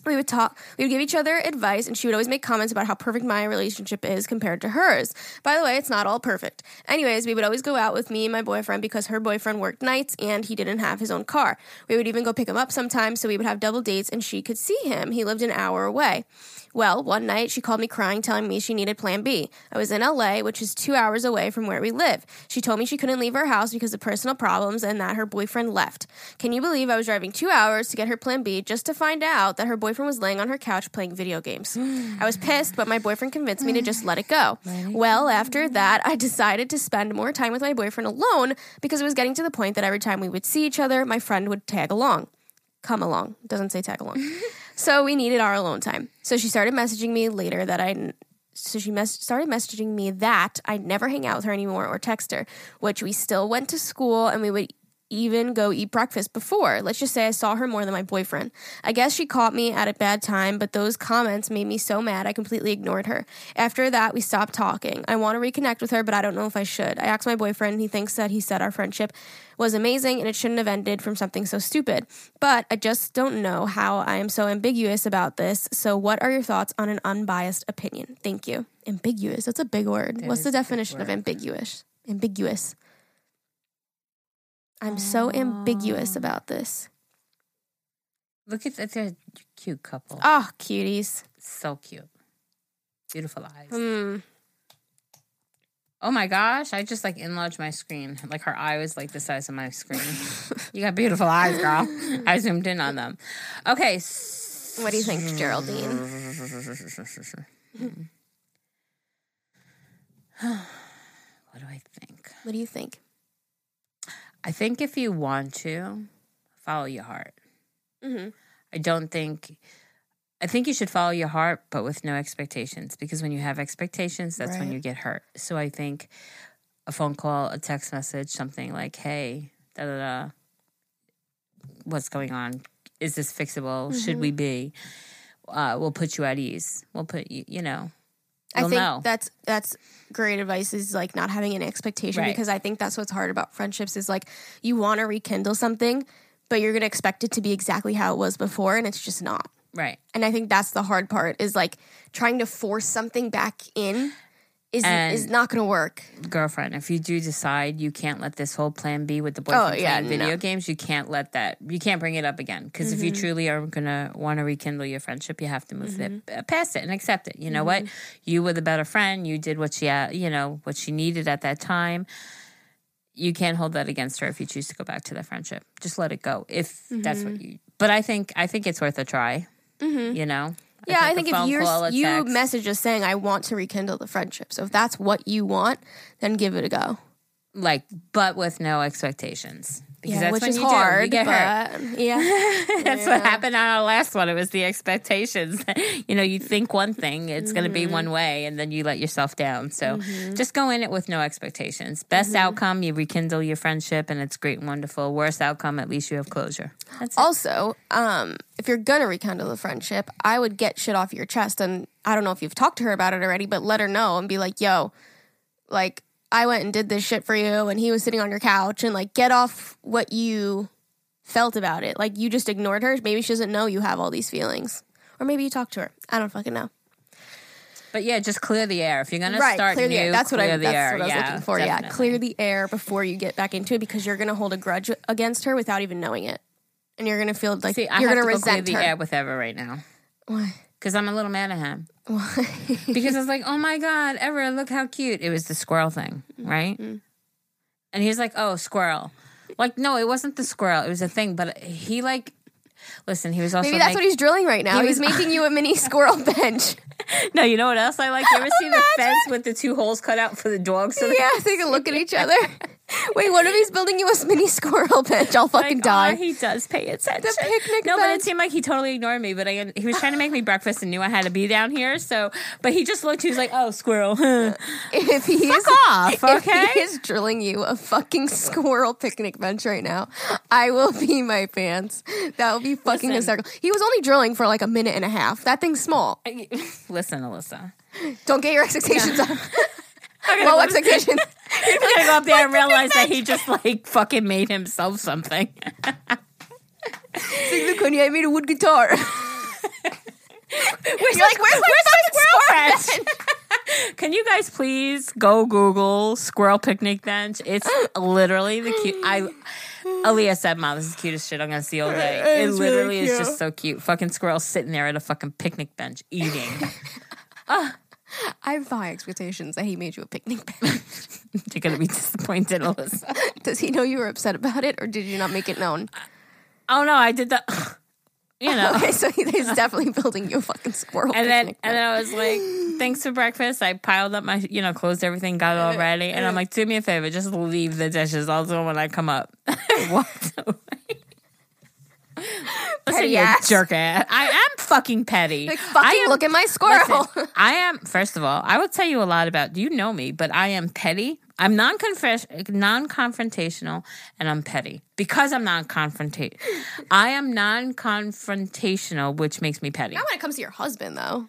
we would talk we would give each other advice and she would always make comments about how perfect my relationship is compared to hers. By the way it's not all perfect. Anyways we would always go out with me and my boyfriend because her boyfriend worked nights and he didn't have his own car. We would even go pick him up sometimes so we would have double dates and she could see him. He lived an hour away well, one night she called me crying, telling me she needed Plan B. I was in LA, which is two hours away from where we live. She told me she couldn't leave her house because of personal problems and that her boyfriend left. Can you believe I was driving two hours to get her Plan B just to find out that her boyfriend was laying on her couch playing video games? [sighs] I was pissed, but my boyfriend convinced me to just let it go. Well, after that, I decided to spend more time with my boyfriend alone because it was getting to the point that every time we would see each other, my friend would tag along come along. Doesn't say tag along. [laughs] so we needed our alone time. So she started messaging me later that I. So she mes- started messaging me that I'd never hang out with her anymore or text her, which we still went to school and we would even go eat breakfast before. Let's just say I saw her more than my boyfriend. I guess she caught me at a bad time, but those comments made me so mad I completely ignored her. After that, we stopped talking. I want to reconnect with her, but I don't know if I should. I asked my boyfriend, he thinks that he said our friendship was amazing and it shouldn't have ended from something so stupid. But I just don't know how I am so ambiguous about this. So, what are your thoughts on an unbiased opinion? Thank you. Ambiguous. That's a big word. What's the definition of ambiguous? Ambiguous. I'm so ambiguous about this. Look at that. They're a cute couple. Oh, cuties. So cute. Beautiful eyes. Hmm. Oh my gosh. I just like enlarged my screen. Like her eye was like the size of my screen. [laughs] you got beautiful eyes, girl. I zoomed in on them. Okay. What do you think, Geraldine? [sighs] what do I think? What do you think? I think if you want to, follow your heart. Mm-hmm. I don't think. I think you should follow your heart, but with no expectations, because when you have expectations, that's when you get hurt. So I think a phone call, a text message, something like, "Hey, da da da, what's going on? Is this fixable? Should Mm-hmm. we be?" Uh, we'll put you at ease. We'll put you, you know, I you'll think know. that's that's great advice is like not having an expectation Right. because I think that's what's hard about friendships is like you want to rekindle something but you're gonna expect it to be exactly how it was before, and it's just not. Right. And I think that's the hard part is like trying to force something back in is is not gonna work. Girlfriend, if you do decide you can't let this whole plan B with the boyfriend Oh, yeah, playing video no. games, you can't let that, you can't bring it up again. Because if you Mm-hmm. truly are going to want to rekindle your friendship, you have to move it, Mm-hmm. uh, past it and accept it. You know what? You were the better friend. You did what she, you know, what she needed at that time. You can't hold that against her if you choose to go back to that friendship. Just let it go if that's Mm-hmm. what you. But I think I think it's worth a try. You know. Yeah, I think, if you're you message us saying I want to rekindle the friendship, so if that's what you want, then give it a go. like, but with no expectations. Because Yeah, that's which when is you do. You hard, get hurt. [laughs] yeah, [laughs] That's what happened on our last one. It was the expectations. [laughs] you know, you think one thing, it's going to be Mm-hmm. one way, and then you let yourself down. So just go in it with no expectations. Best Mm-hmm. outcome, you rekindle your friendship, and it's great and wonderful. Worst outcome, at least you have closure. That's. Also, um, if you're gonna rekindle the friendship, I would get shit off your chest, and I don't know if you've talked to her about it already, but let her know and be like, "Yo, like I went and did this shit for you, and he was sitting on your couch, and like get off what you felt about it. Like you just ignored her. Maybe she doesn't know you have all these feelings, or maybe you talked to her. I don't fucking know. But yeah, just clear the air. If you're going to right, start clear the air. That's what I. That's what I was yeah, looking for. Yeah, clear the air before you get back into it because you're gonna hold a grudge against her without even knowing it, and you're gonna feel like See, you're gonna to go clear resent the her. air with Ever right now. Why? Because I'm a little mad at him. Why? because it's [laughs] like, oh my god, Ever, look how cute. It was the squirrel thing, right? Mm-hmm. And he's like, oh, squirrel. Like, no, it wasn't the squirrel. It was a thing. But he like, listen, he was also Maybe that's make- what he's drilling right now. He He's was- making [laughs] you a mini squirrel bench. [laughs] No, you know what else I like? You ever see the fence with the two holes cut out for the dogs? So they- yeah, you can look at each other. Wait, what if he's building you a mini squirrel bench? I'll fucking Like, oh, die. aw, he does pay attention. The picnic no, but it seemed like he totally ignored me. But I, he was trying to make me breakfast and knew I had to be down here. So, but he just looked. He was like, "Oh, squirrel." huh." [laughs] if he is off, okay. if he is drilling you a fucking squirrel picnic bench right now, I will be my pants. That would be fucking Listen. hysterical. He was only drilling for like a minute and a half. That thing's small. [laughs] Listen, Alyssa. Don't get your expectations up. [laughs] Low expectations. He's gonna go up there and realize that he just like fucking made himself something. See, look, honey, I made a wood guitar. [laughs] You're like, where's my fucking squirrel bench? [laughs] Can you guys please go Google squirrel picnic bench? It's literally the cute. I Aaliyah said, "Mom, this is the cutest shit I'm gonna see all day." It It's really literally is just so cute. Fucking squirrel sitting there at a fucking picnic bench eating. [laughs] [laughs] I have high expectations that he made you a picnic bench. [laughs] You're gonna be disappointed, Alyssa. [laughs] Does he know you were upset about it, or did you not make it known? Oh no, I did that. [sighs] You know. Okay, so he- he's definitely building you a fucking squirrel And then, picnic and then I was like, "Thanks for breakfast." I piled up my, you know, closed everything, got it all ready, and I'm like, "Do me a favor, just leave the dishes. I'll do it when I come up." Walked away. Listen, Petty you ass. jerk ass. I am fucking petty. Like, fucking am- look at my squirrel. Listen, [laughs] I am. First of all, I will tell you a lot about. You know me, but I am petty. I'm non non-confrontational, and I'm petty because I'm non-confrontational. I am non-confrontational, which makes me petty. Not when it comes to your husband, though.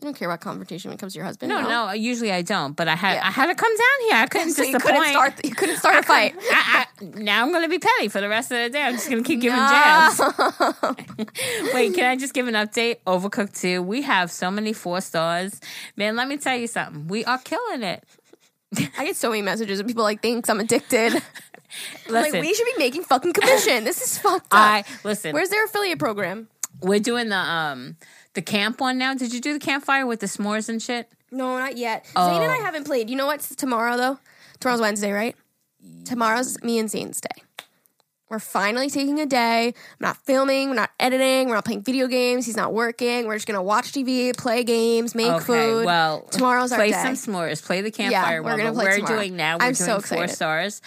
You don't care about confrontation when it comes to your husband. No, no, usually I don't. But I had Yeah. I had to come down here. I couldn't [laughs] So you disappoint. couldn't start. You couldn't start a fight. I, I, now I'm going to be petty for the rest of the day. I'm just going to keep [laughs] giving jabs. [laughs] Wait, can I just give an update? Overcooked 2. We have so many four stars. Man, let me tell you something. We are killing it. I get so many messages of people like thinks I'm addicted. Listen, like we should be making fucking commission. This is fucked up. I listen. Where's their affiliate program? we're doing the um the camp one now. Did you do the campfire with the s'mores and shit? No, not yet. Oh. Zane and I Oh. haven't played. You know what's tomorrow though? Tomorrow's Wednesday, right? Tomorrow's me and Zane's day. We're finally taking a day. I'm not filming. We're not editing. We're not playing video games. He's not working. We're just gonna watch TV, play games, make Okay, food. well, tomorrow's our day. play some s'mores, play the campfire Yeah, we're one. gonna play we're tomorrow. doing now. We're I'm doing so four excited. stars.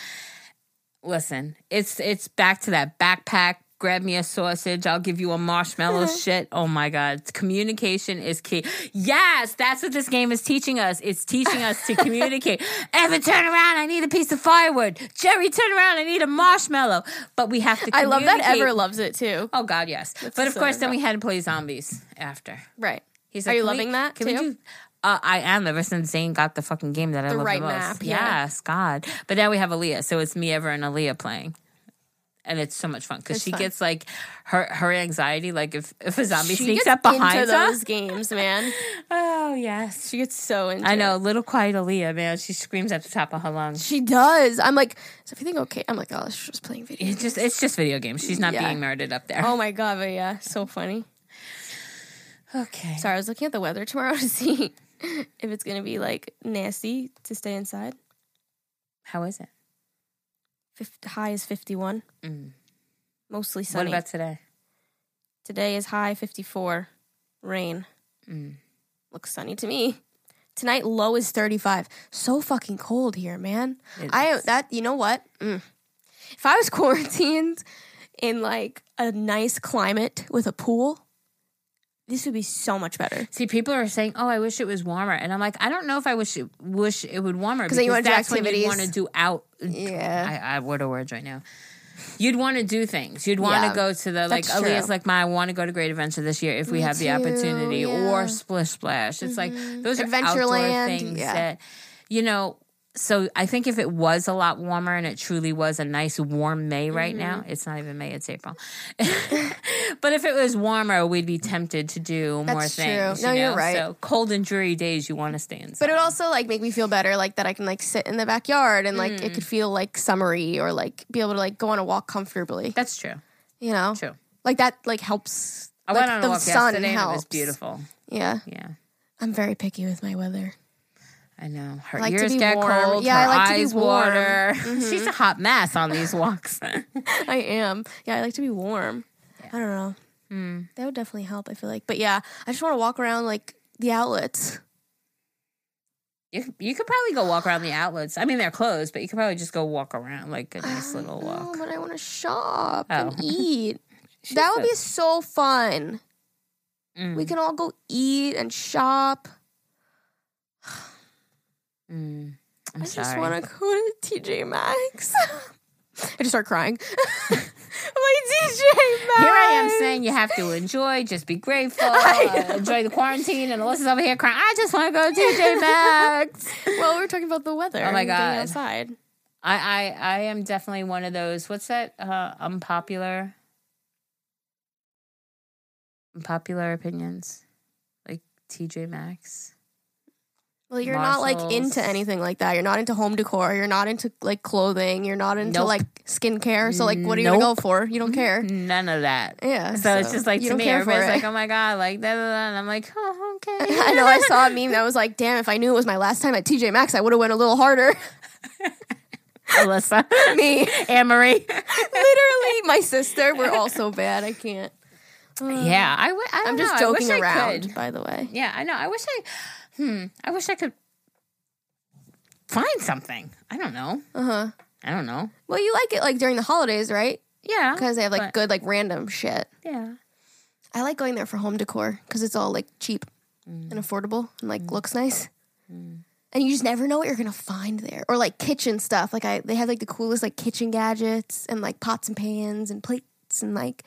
Listen, it's it's back to that backpack. Grab me a sausage. I'll give you a marshmallow. [laughs] shit. Oh my god, communication is key. Yes, that's what this game is teaching us. It's teaching us to [laughs] communicate. Evan, turn around. I need a piece of firewood. Geri, turn around. I need a marshmallow. But we have to. I love that. Ever loves it too. Oh God, yes. but of so course, then we had to play zombies after. Right. He's Are you "Can we- loving that Can we too? do? Uh, I am ever since Zane got the fucking game that I The love right the most. map, yeah. Yes, God. But now we have Aaliyah, so it's me, Ever, and Aaliyah playing. And it's so much fun because she fun. gets like her her anxiety. Like if if a zombie She sneaks up behind into her, those games, man. [laughs] oh yes, She gets so into. I it. know. Little quiet Aaliyah, man, she screams at the top of her lungs. She does. I'm like, is everything okay? I'm like, oh, she's just playing video. It's just it's just video games. She's not Yeah. being murdered up there. Oh my god, but yeah, so funny. okay. Sorry, I was looking at the weather tomorrow [laughs] to see if it's gonna be like nasty to stay inside. How is it? Fif- high is 51. Mm. Mostly sunny. What about today? Today is high 54. Rain. Mm. Looks sunny to me. Tonight low is 35. So fucking cold here, man. It I is. that you know what? Mm. If I was [laughs] quarantined in like a nice climate with a pool, this would be so much better. See, people are saying, "Oh, I wish it was warmer," and I'm like, I don't know if I wish it, wish it would warmer because you wanna do activities. you want to do out. Yeah. I, I what are words right now? You'd want to do things. You'd want to Yeah, go to the like that's Aaliyah's true. like, "My, I want to go to Great Adventure this year if we Me have the too, opportunity," yeah. Mm-hmm. or Splish Splash. It's like those are outdoor Adventureland, things yeah. that you know. So I think if it was a lot warmer and it truly was a nice warm May right now, Mm-hmm. it's not even May, it's April. [laughs] but if it was warmer, we'd be tempted to do more That's true. things. No, you you're know? right. So cold and dreary days, you want to stay inside. But it would also like make me feel better, like that I can like sit in the backyard and like it could feel like summery or like be able to like go on a walk comfortably. That's true. You know, True. like that like helps. I like, went on a the walk sun yesterday and it was helps. beautiful. Yeah, Yeah. I'm very picky with my weather. I know. Her like ears get warm. cold. Yeah, I her like to be eyes warm. water. [laughs] She's a hot mess on these [laughs] walks. [laughs] I am. Yeah, I like to be warm. I don't know. Hmm. That would definitely help. I feel like, but yeah, I just want to walk around like the outlets. you, you could probably go walk around the outlets. I mean, they're closed, but you could probably just go walk around like a nice little No, walk. but I want to shop Oh. and eat. that would be so fun. Mm, We can all go eat and shop. Mm. I just want to go to TJ Maxx. [laughs] I just start crying. Like TJ Maxx. Here I am saying you have to enjoy, just be grateful, [laughs] uh, enjoy the quarantine, and Alyssa's over here crying. I just want to go to TJ [laughs] Maxx. Well, we're talking about the weather. Oh my God. outside. I, I I am definitely one of those. What's that? Uh, unpopular, unpopular opinions, like TJ Maxx. Well, you're not like into anything like that. You're not into home decor. You're not into like clothing. You're not into Nope. like skincare. So like, what are you gonna go for? You don't care. None of that. Yeah. So, it's just like you to don't me, care for everybody's it. like, "Oh my god!" Like da, da, da. and I'm like, "Oh, okay." [laughs] I know. I saw a meme that was like, "Damn, if I knew it was my last time at TJ Maxx, I would have went a little harder." [laughs] Alyssa, [laughs] Me, Anne Marie. literally, my sister. We're all so bad. I can't. yeah, I. W- I don't I'm just know. I wish joking I around, could. by the way. Yeah, I know. I wish I. Hmm. I wish I could find something. I don't know. Uh huh. I don't know. Well, you like it like during the holidays, right? Yeah, Because they have like but- good like random shit. Yeah. I like going there for home decor because it's all like cheap Mm. and affordable and like looks nice. And you just never know what you're gonna find there, or like kitchen stuff. Like I, they have like the coolest like kitchen gadgets and like pots and pans and plates and like.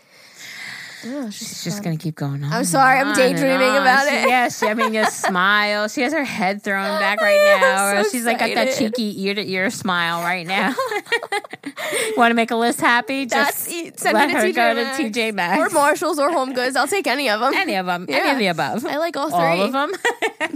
Oh, it's It's just gonna keep going on. I'm sorry, I'm daydreaming about She- it. Yes, I mean, just smile. She has her head thrown oh back right now. So she's like got that cheeky ear to ear smile right now. [laughs] [laughs] Want to make a list happy? Just it. Send let to her TJ go Maxx. to TJ Maxx or Marshalls or Home Goods. I'll take any of them. Any of them. Any of the above. I like all three. All of them.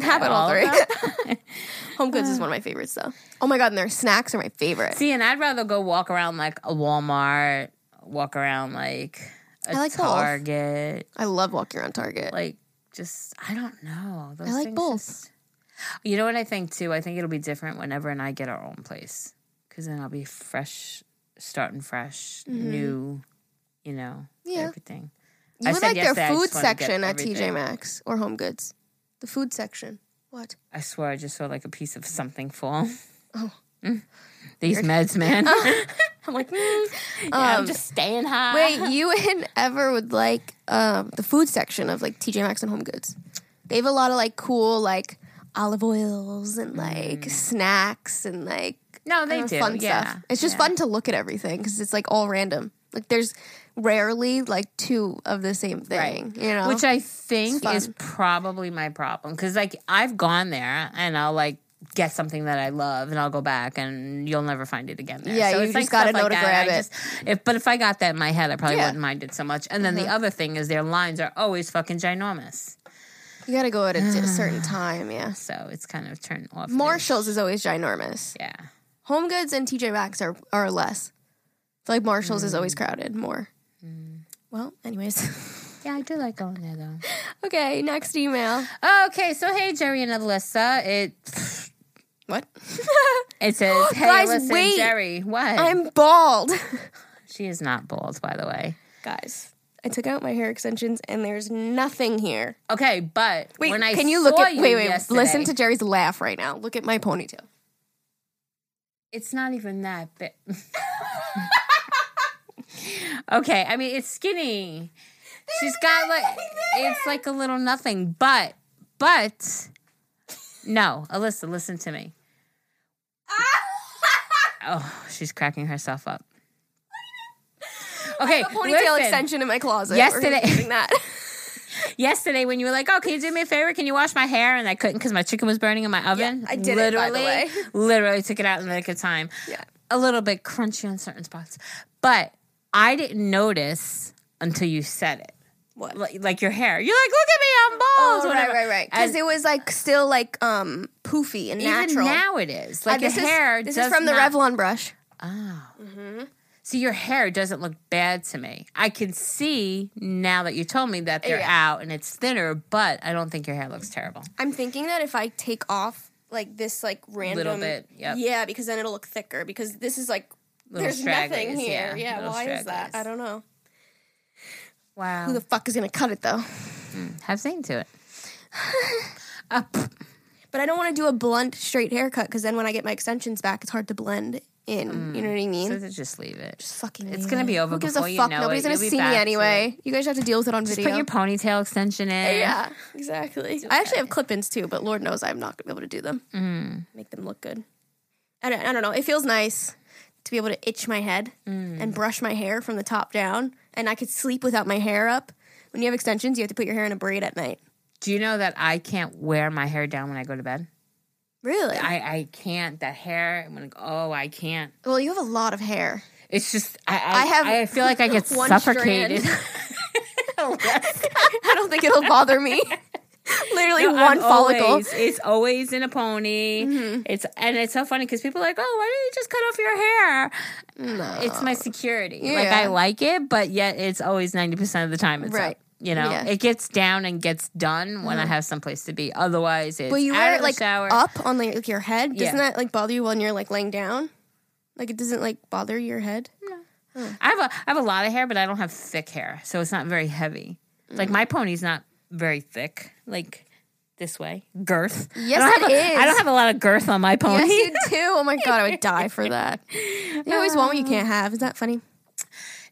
Have it all, of three. [laughs] Home Goods is one of my favorites, though. Oh my god, and their snacks are my favorite. See, and I'd rather go walk around like a Walmart, walk around like a I like both. Target, I love walking around Target. like just I don't know. Those I like both. just- you know what I think too? I think it'll be different whenever and I get our own place because then I'll be fresh, starting fresh, new. You know, Mm-hmm. Yeah. everything. you I would like their food just wanna get section at TJ. Maxx or Home Goods. The food section. What? I swear I just saw like a piece of something fall. Oh. [laughs] Mm. These meds, man. [laughs] [laughs] I'm like, mm. I'm Um, just staying high. wait, [laughs] you and Ever would like um, the food section of like TJ Maxx and Home Goods. They have a lot of like cool like olive oils and like snacks and like no, Mm. they know, do. fun yeah, stuff. It's just yeah. fun to look at everything because it's like all random. Like there's rarely like two of the same thing, you know. Which I think is probably my problem because like I've gone there and I'll like get something that I love and I'll go back and you'll never find it again. There. Yeah, you it's just gotta stuff know to grab it. just- if, but if I got that in my head, I probably Yeah. Wouldn't mind it so much. And then the other thing is their lines are always fucking ginormous. You gotta go at a, a certain [sighs] time, yeah. So it's kind of turned off. Marshalls is always ginormous. Yeah. Home Goods and TJ Maxx are, are less. I feel like Marshalls is Mm. always crowded more. Well, anyways. [laughs] Yeah, I do like going there though. okay, next email. Okay, so hey Geri and Alyssa, it [laughs] What? [laughs] it says [gasps] hey Guys, listen wait. Geri, what? I'm bald. [laughs] she is not bald, by the way. Guys, I took out my hair extensions and there's nothing here. Okay, but Wait, when I can you look saw at you wait, wait, yesterday- listen to Geri's laugh right now. Look at my ponytail. It's not even that big. [laughs] okay, I mean it's skinny. She's got like it's like a little nothing, but but no, Alyssa, listen to me. [laughs] oh, she's cracking herself up. Okay, A ponytail listen. extension in my closet. Yesterday- that. [laughs] [laughs] Yesterday, when you were like, "Oh, can you do me a favor? Can you wash my hair?" and I couldn't because my chicken was burning in my oven. I did it, literally, way. literally took it out in the nick of time. Yeah. a little bit crunchy on certain spots, but I didn't notice until you said it. Like, your hair, you're like, "Look at me, I'm bald." Oh, right, whatever. right, right. Because it was like still like um poofy and even natural. now it is Uh, like this your is, hair. This is from the Revlon brush. Oh. See, your hair doesn't look bad to me. I can see now that you told me that they're Yeah. out and it's thinner, but I don't think your hair looks terrible. I'm thinking that if I take off like this like random little bit, yep. yeah, because then it'll look thicker. Because this is like Little there's nothing here. yeah, Yeah, why is that? I don't know. Wow, Who the fuck is gonna cut it though? have seen to it. [laughs] Uh, But I don't want to do a blunt straight haircut because then when I get my extensions back, it's hard to blend in. You know what I mean? so to just leave it. Just fucking. It's leave gonna it. be over Who gives before a you fuck? know Nobody's it. gonna You'll be see me back to anyway. You guys have to deal with it on Just video. put your ponytail extension in. yeah, exactly. I actually have clip-ins too, but Lord knows I'm not gonna be able to do them. Mm. Make them look good. I don't, I don't know. It feels nice to be able to itch my head Mm. and brush my hair from the top down, and I could sleep without my hair up. When you have extensions, you have to put your hair in a braid at night. Do you know that I can't wear my hair down when I go to bed? Really? I, I can't. That hair, I'm like, oh, I can't. well, you have a lot of hair. It's just, I, I, I have I feel like I get [laughs] suffocated. [laughs] [laughs] I don't think it'll bother me. Literally No, one I'm follicle. Always, it's always in a pony. Mm-hmm. It's and it's so funny because people are like, oh, why don't you just cut off your hair? No. It's my security. Like I like it, but yet it's always ninety percent of the time it's Right. up. You know, Yeah. it gets down and gets done when I have someplace to be. Otherwise, it's But you wear it like shower. up on like your head. Doesn't Yeah. that like bother you when you're like laying down? Like it doesn't like bother your head. I have a I have a lot of hair, but I don't have thick hair, so it's not very heavy. Like Mm. my pony's not very thick, like this way girth. Yes, I don't have it a- is. I don't have a lot of girth on my pony. Yes, you do. Oh my god, I would die for [laughs] that. You always want what you can't have. Is that funny?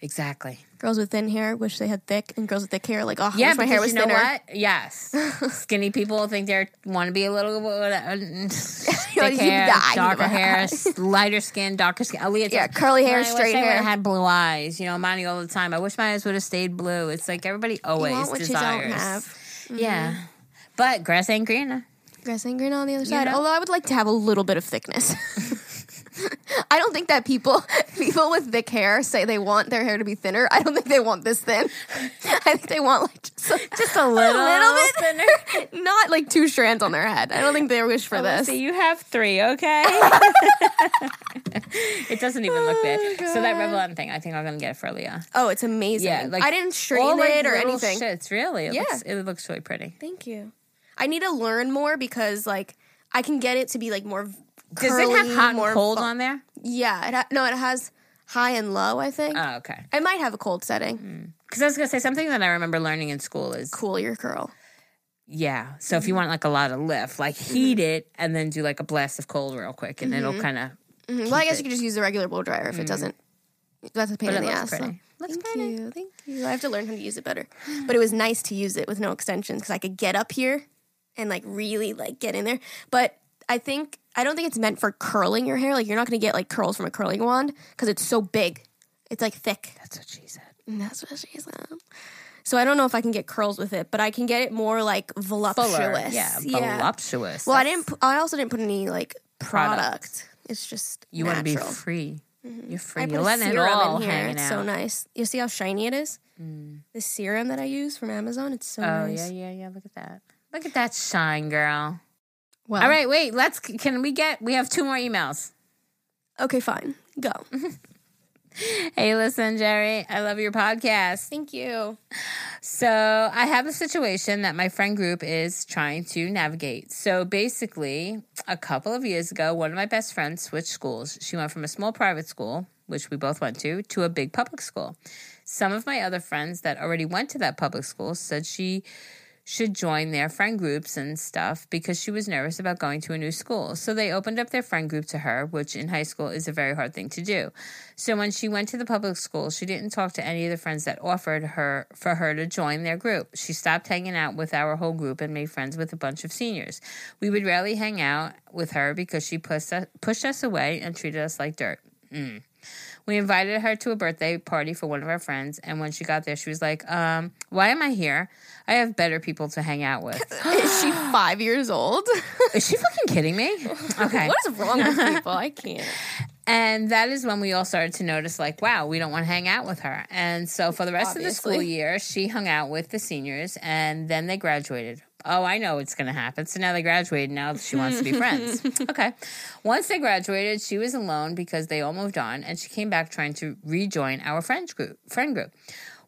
exactly. Girls with thin hair wish they had thick, and girls with thick hair like, oh, I Yeah, wish my hair was you know thinner. what? Yes, [laughs] skinny people think they want to be a little uh, uh [laughs] mm, thick You hair, die. darker hair, s- lighter skin, darker skin. Aaliyah Yeah, tells- curly hair, "Man, I wish straight I hair." had blue eyes. You know, Monty all the time. I wish my eyes would have stayed blue. It's like everybody always you want what desires. you don't have. Yeah, mm-hmm. But grass ain't greener. Grass ain't green on the other side. know? Although I would like to have a little bit of thickness. [laughs] I don't think that people [laughs] people with thick hair say they want their hair to be thinner. I don't think they want this thin. [laughs] I think they want like just a, Just a little, little bit thinner. not like two strands on their head. I don't think they wish for oh, this. So you have three, okay? it doesn't even look bad. Oh, so that Revlon thing, I think I'm gonna get it for Leah. Oh, it's amazing. Yeah, like I didn't straighten all, like, it or anything. Shits, really? It Yeah. looks, it looks really pretty. Thank you. I need to learn more because like I can get it to be like more. Does curly, it have hot more and cold fu- on there? Yeah, it ha- no, it has high and low. I think Oh, okay. I might have a cold setting. Hmm. Because I was gonna say something that I remember learning in school is Cool your curl. yeah. So if you mm-hmm. want like a lot of lift, like mm-hmm. heat it and then do like a blast of cold real quick, and it'll kind of. Mhm. Well, I guess you could just use a regular blow dryer if it mm-hmm. doesn't. That's a pain. But in it the ass. Looks thank pretty. you, thank you. I have to learn how to use it better. [gasps] But it was nice to use it with no extensions because I could get up here and like really like get in there. But I think I don't think it's meant for curling your hair. Like you're not to get like curls from a curling wand because it's so big. It's like thick. That's what she said. And that's what she said. So I don't know if I can get curls with it, but I can get it more like voluptuous. Fuller. Yeah, voluptuous. Well, I didn't. I also didn't put any like product. Product. It's just You want to be free. Mm-hmm. You're free. I put You're letting it all in here. It's out. so nice. You see how shiny it is? Mm. The serum that I use from Amazon. It's so Oh nice. yeah, yeah, yeah. Look at that. Look at that shine, girl. Well, All right, wait. Let's. Can we get? We have two more emails. Okay, fine. Go. [laughs] Hey, listen, Geri. I love your podcast. Thank you. So I have a situation that my friend group is trying to navigate. So basically, a couple of years ago, one of my best friends switched schools. She went from a small private school, which we both went to, to a big public school. Some of my other friends that already went to that public school said she should join their friend groups and stuff because she was nervous about going to a new school. So they opened up their friend group to her, which in high school is a very hard thing to do. So when she went to the public school, she didn't talk to any of the friends that offered her for her to join their group. She stopped hanging out with our whole group and made friends with a bunch of seniors. We would rarely hang out with her because she pushed us, pushed us away and treated us like dirt. Mm. We invited her to a birthday party for one of our friends, and when she got there, she was like, um, "Why am I here? I have better people to hang out with." [gasps] Is she five years old? [gasps] Is she fucking kidding me? [laughs] Okay. what is wrong with [laughs] people? I can't. And that is when we all started to notice, like, wow, we don't want to hang out with her. And so for the rest of the school year, she hung out with the seniors and then they graduated. Oh, I know it's going to happen. So now they graduated. Now she wants to be friends. [laughs] Okay. Once they graduated, she was alone because they all moved on and she came back trying to rejoin our friends group, friend group.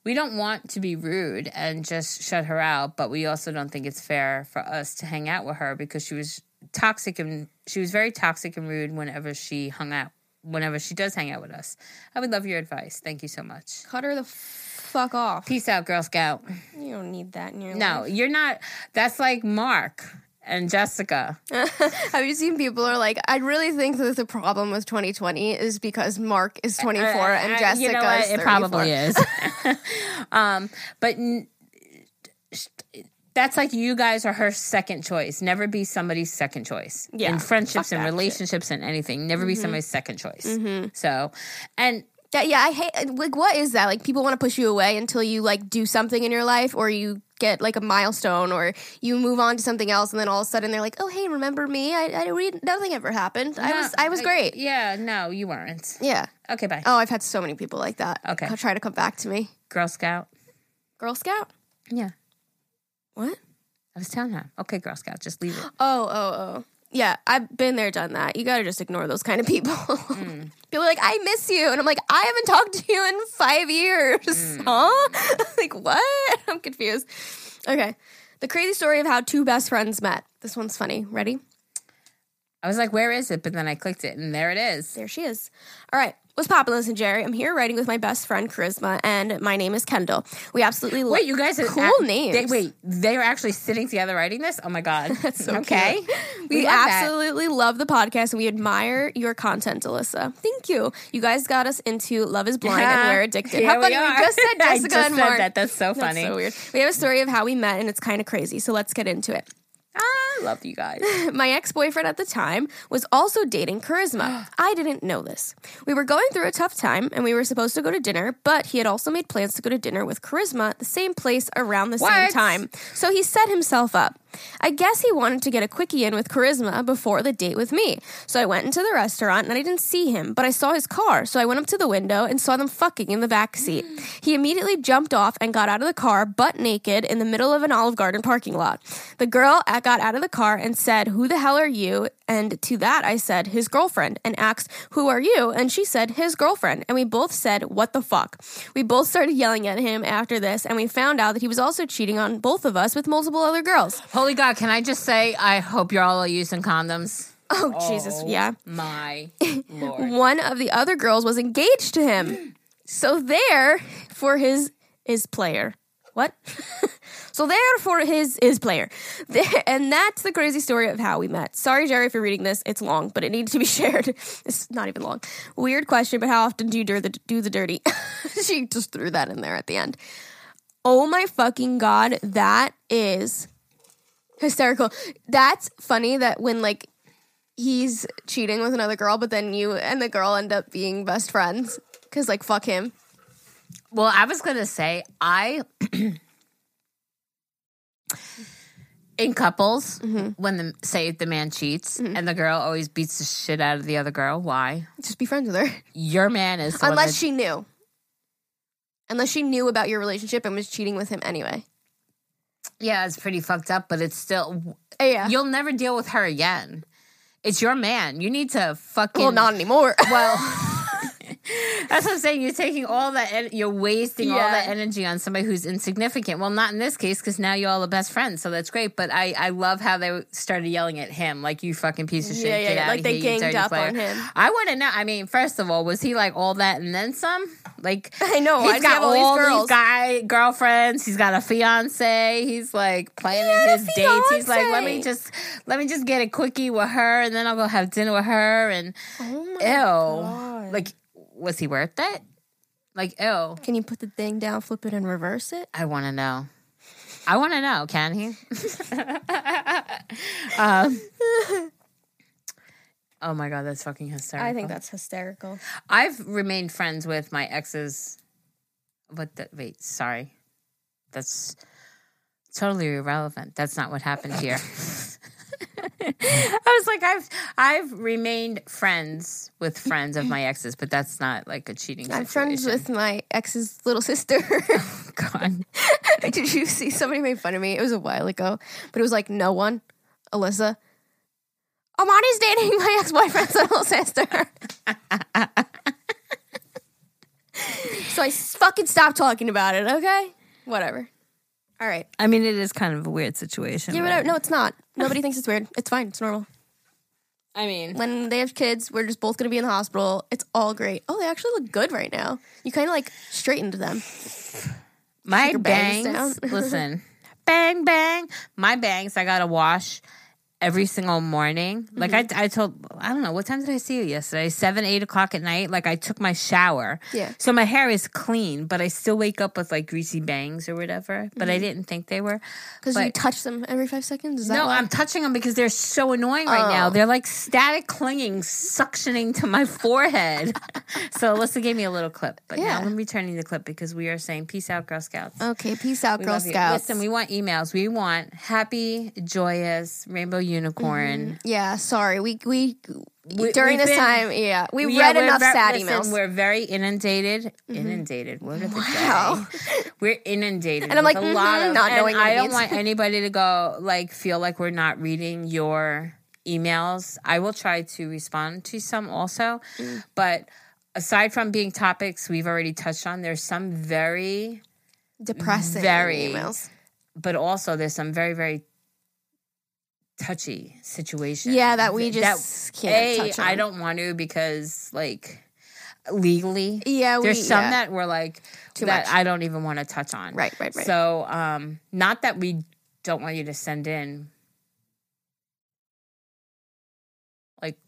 We don't want to be rude and just shut her out, but we also don't think it's fair for us to hang out with her because she was toxic and she was very toxic and rude whenever she hung out whenever she does hang out with us. I would love your advice. Thank you so much. Cut her the fuck off. Peace out, Girl Scout. You don't need that in your No, life. you're not. That's like Mark and Jessica. [laughs] Have you seen people are like, I really think that the problem with 2020 is because Mark is 24 Uh, and uh, Jessica you know what? is It probably is. [laughs] um, but n- that's like you guys are her second choice. Never be somebody's second choice. Yeah, In friendships and that shit. relationships and anything, never be somebody's second choice. So, and Yeah, yeah, I hate like what is that? Like people want to push you away until you like do something in your life or you get like a milestone or you move on to something else and then all of a sudden they're like, "Oh, hey, remember me? I I read nothing ever happened. I was I was No, great." Yeah, no, you weren't. Yeah. Okay, bye. Oh, I've had so many people like that. Okay. try to come back to me. Girl Scout. Girl Scout? Yeah, What? I was telling her. Okay, Girl Scout, just leave it. Oh, oh, oh. Yeah, I've been there, done that. You gotta just ignore those kind of people. Mm. [laughs] People are like, I miss you. And I'm like, I haven't talked to you in five years. Mm. [laughs] Huh? [laughs] like, what? I'm confused. Okay. The crazy story of how two best friends met. This one's funny. Ready? I was like, where is it? But then I clicked it, and there it is. There she is. All right. What's poppin', listen, Geri? I'm here writing with my best friend, Charisma, and my name is Kendall. We absolutely love Wait, you guys are cool act- names. They, wait, they are actually sitting together writing this. Oh my god, [laughs] that's so okay. We, love that. absolutely love the podcast and we admire your content, Alyssa. Thank you. You guys got us into Love is Blind and We're Addicted. How funny. We, are. just said [laughs] Jessica just and said Mark. that. That's so That's funny. so weird. We have a story of how we met and it's kind of crazy. So let's get into it. Ah, I love you guys. [laughs] My ex boyfriend at the time was also dating Charisma. [gasps] I didn't know this. We were going through a tough time and we were supposed to go to dinner, but he had also made plans to go to dinner with Charisma at the same place around the same time. So he set himself up. I guess he wanted to get a quickie in with Charisma before the date with me. So I went into the restaurant and I didn't see him, but I saw his car. So I went up to the window and saw them fucking in the back seat. [gasps] He immediately jumped off and got out of the car butt naked in the middle of an Olive Garden parking lot. The girl got out of the car and said, Who the hell are you? And to that I said, His girlfriend, and asked, Who are you? And she said, His girlfriend. And we both said, What the fuck? We both started yelling at him after this, and we found out that he was also cheating on both of us with multiple other girls. Holy God, can I just say, I hope you're all using condoms. Oh, Jesus, oh yeah. My [laughs] lord. One of the other girls was engaged to him. So there for his is player. What? [laughs] so there for his is player. [laughs] And that's the crazy story of how we met. Sorry, Geri, if you're reading this. It's long, but it needs to be [laughs] shared. It's not even long. Weird question, but how often do you do the, do the dirty? [laughs] she just threw that in there at the end. Oh my fucking god, that is hysterical. That's funny that when like he's cheating with another girl, but then you and the girl end up being best friends because like fuck him. Well, I was gonna say I [clears throat] in couples Mm-hmm. when the say the man cheats and the girl always beats the shit out of the other girl. Why? Just be friends with her. Your man is Unless that- she knew. Unless she knew about your relationship and was cheating with him anyway. yeah, it's pretty fucked up, but it's still Uh, Yeah. you'll never deal with her again. It's your man. You need to fucking well, not anymore. well. [laughs] That's what I'm saying. You're taking all that, en- you're wasting all that energy on somebody who's insignificant. Well, not in this case because now you're all the best friends, so that's great. But I, I love how they started yelling at him like you fucking piece of shit. Yeah, yeah, yeah. Like they ganged up player. on him. I want to know. I mean, first of all, was he like all that and then some? Like [laughs] I know. He's Why does he got have all these girls? these guy girlfriends. He's got a fiance. He's like planning his dates. He's like, let me just let me just get a quickie with her, and then I'll go have dinner with her. And Oh my ew, God. like was he worth it? Like ew. Can you put the thing down, flip it, and reverse it? I want to know. I want to know. Can he? [laughs] um, oh my god, that's fucking hysterical. I think that's hysterical. I've remained friends with my exes. What? The, wait, sorry. That's totally irrelevant. That's not what happened here. [laughs] [laughs] Like, I've I've remained friends with friends of my exes, but that's not like a cheating. I'm friends with my ex's little sister. [laughs] Oh, God. [laughs] Did you see somebody made fun of me? It was a while ago, but it was like no one. Alyssa. Amani's dating my ex boyfriend's little sister. [laughs] so I fucking stopped talking about it, okay? Whatever. All right. I mean, it is kind of a weird situation. Yeah, but-. No, it's not. Nobody thinks it's weird. It's fine. It's normal. I mean, When they have kids, we're just both going to be in the hospital. It's all great. Oh, they actually look good right now. You kind of like straightened them. my bangs bangs. [laughs] listen, bang bang. My bangs, I gotta wash every single morning. Like Mm-hmm. I, I told, I don't know what time did I see you yesterday? Seven, eight o'clock at night. Like I took my shower. Yeah. So my hair is clean, but I still wake up with like greasy bangs or whatever. But I didn't think they were. Because you touch them every five seconds? Is that No, why? I'm touching them because they're so annoying right now. Oh. They're like static clinging, suctioning to my [laughs] forehead. so Alyssa gave me a little clip, but Yeah. now I'm returning the clip because we are saying peace out, Girl Scouts. Okay, peace out, We Girl love you. Scouts. Listen, we want emails. We want happy, joyous, rainbow unicorn. yeah, sorry. We we, We- during this been- time, yeah, we Yeah, read enough ver- sad listen, emails. Mm-hmm. We're very inundated. Inundated. Word of the Wow. day. We're inundated. And I'm like, a lot mhm, of, not knowing I don't means. want [laughs] anybody to go like feel like we're not reading your emails. I will try to respond to some also, Mm. but aside from being topics we've already touched on, there's some very Depressing very- emails. but also there's some very very touchy situation. Yeah, that we just can't a, touch on. I don't want to because like legally, Yeah, we, there's some yeah. that were like Too that much. I don't even want to touch on. Right, right, right. So, um, not that we don't want you to send in like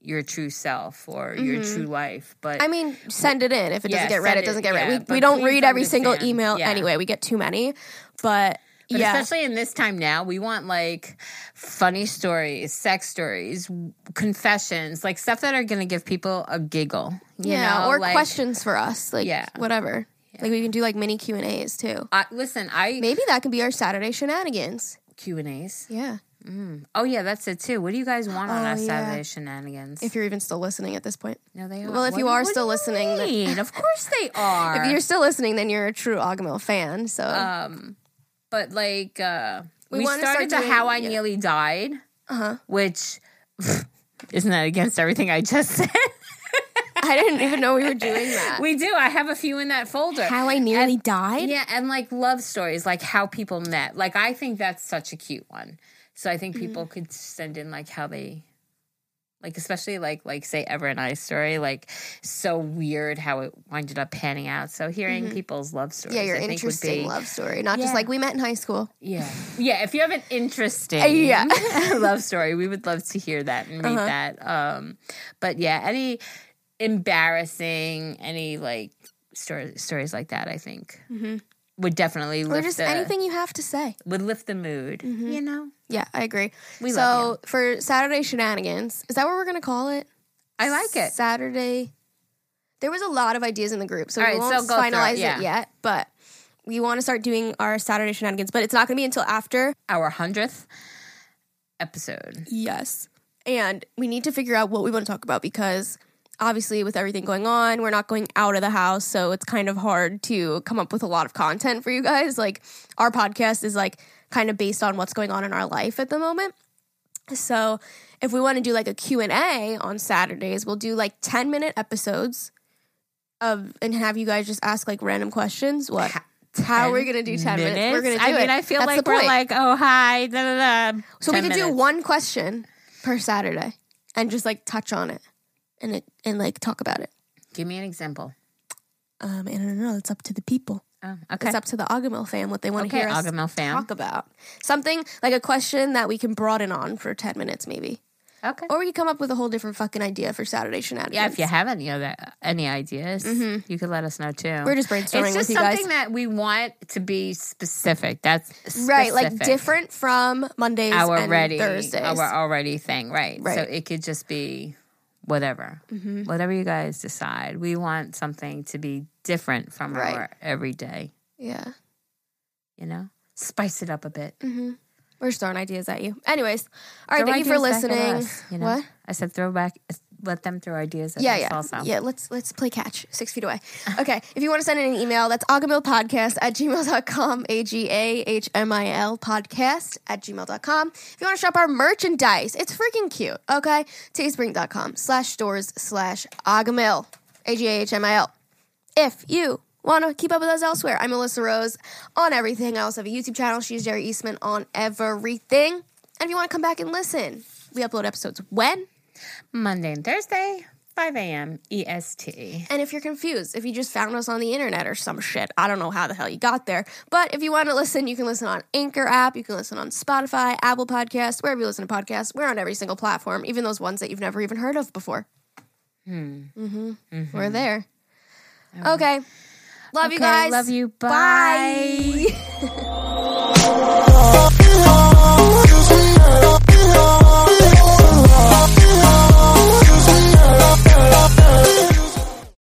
your true self or your Mhm. true life, but I mean, send it in. If it Yeah, doesn't get read, it it- doesn't get yeah, read. We, we don't read every single email anyway. We get too many. But, But yeah. especially in this time now, we want like funny stories, sex stories, confessions, like stuff that are going to give people a giggle. You yeah, know? or like, questions for us. Like, Yeah. whatever. Like, we can do like mini Q and A's too. I, listen, I Maybe that can be our Saturday shenanigans. Q and A's. Yeah. Oh yeah, that's it too. What do you guys want on Oh, our yeah. Saturday shenanigans? If you're even still listening at this point. no, they are. Well, if What you are still listening, then- of course they [laughs] are. If you're still listening, then you're a true Agamo fan. So, um, but like uh, We we, start started the doing- how I yeah. nearly died, uh-huh. which [laughs] isn't that against everything I just said. [laughs] I didn't even know we were doing that. we do. I have a few in that folder. how I nearly died? Yeah, and like love stories, like how people met. Like I think that's such a cute one. So I think Mm-hmm. people could send in like how they like especially like like say Ever and I story, like so weird how it winded up panning out. So hearing people's love stories. Mm-hmm. Yeah, your I think would interesting be- love story. Not just like we met in high school. Yeah. Yeah. If you have an interesting [laughs] Yeah. [laughs] love story, we would love to hear that and read Uh-huh. that. Um but yeah, any embarrassing, any like story, stories like that, I think would definitely Mm-hmm. Or lift just the, anything you have to say. would lift the mood. You know? Yeah, I agree. We so love for Saturday shenanigans, is that what we're gonna call it? I like it. Saturday. There was a lot of ideas in the group, so All we right, won't so go through it, finalize yeah. it yet. But we want to start doing our Saturday shenanigans, but it's not going to be until after. Our hundredth episode. Yes. And we need to figure out what we want to talk about because obviously, with everything going on, we're not going out of the house. So it's kind of hard to come up with a lot of content for you guys. Like, our podcast is like kind of based on what's going on in our life at the moment. So if we want to do like a Q&A on Saturdays, we'll do like 10 minute episodes of and have you guys just ask like random questions. What? How are we going to do 10 minutes? We're going to do I mean, it. I feel That's like we're point. like, oh hi, da da da. So we 10 could do one question per Saturday and just like touch on it and it and like talk about it. Give me an example. Um, and I don't know. It's up to the people. Oh, okay. It's up to the Agamo fam what they want to Okay, hear us Agamo fam. talk about. Something like a question that we can broaden on for ten minutes, maybe, Okay. or we could come up with a whole different fucking idea for Saturday shenanigans. Yeah, if you have any other any ideas, you could let us know too. Mm-hmm. We're just brainstorming It's just with something that we want to be specific. That's right, like different from Mondays our and ready Thursdays. our already thing, right? So Right. Mm-hmm. it could just be whatever, mm-hmm. whatever you guys decide. We want something to be different from Right. our everyday. yeah, You know, spice it up a bit. Mm-hmm. we're just throwing ideas at you. Anyways, all right. Throw thank you for ideas back at listening. us, you know? What? I said throw back. Let them throw ideas at yeah, us yeah, also. yeah. Let's let's play catch six feet away. Okay, if you want to send in an email, that's agahmilpodcast at gmail.com, a g a h m i l podcast at gmail.com. If you want to shop our merchandise, it's freaking cute. Okay, teespring.com slash stores slash agahmil, a g a h m i l. If you want to keep up with us elsewhere, I'm Melissa Rose on everything. I also have a YouTube channel. She's Geri Eastman on everything. And if you want to come back and listen, we upload episodes when Monday and Thursday, 5 a.m. EST. And if you're confused, if you just found us on the internet or some shit, I don't know how the hell you got there. But if you want to listen, you can listen on Anchor app, you can listen on Spotify, Apple Podcasts, wherever you listen to podcasts. We're on every single platform, even those ones that you've never even heard of before. Hmm. Mm-hmm. We're there. Okay. Love you guys. love you. Bye. Bye. [laughs]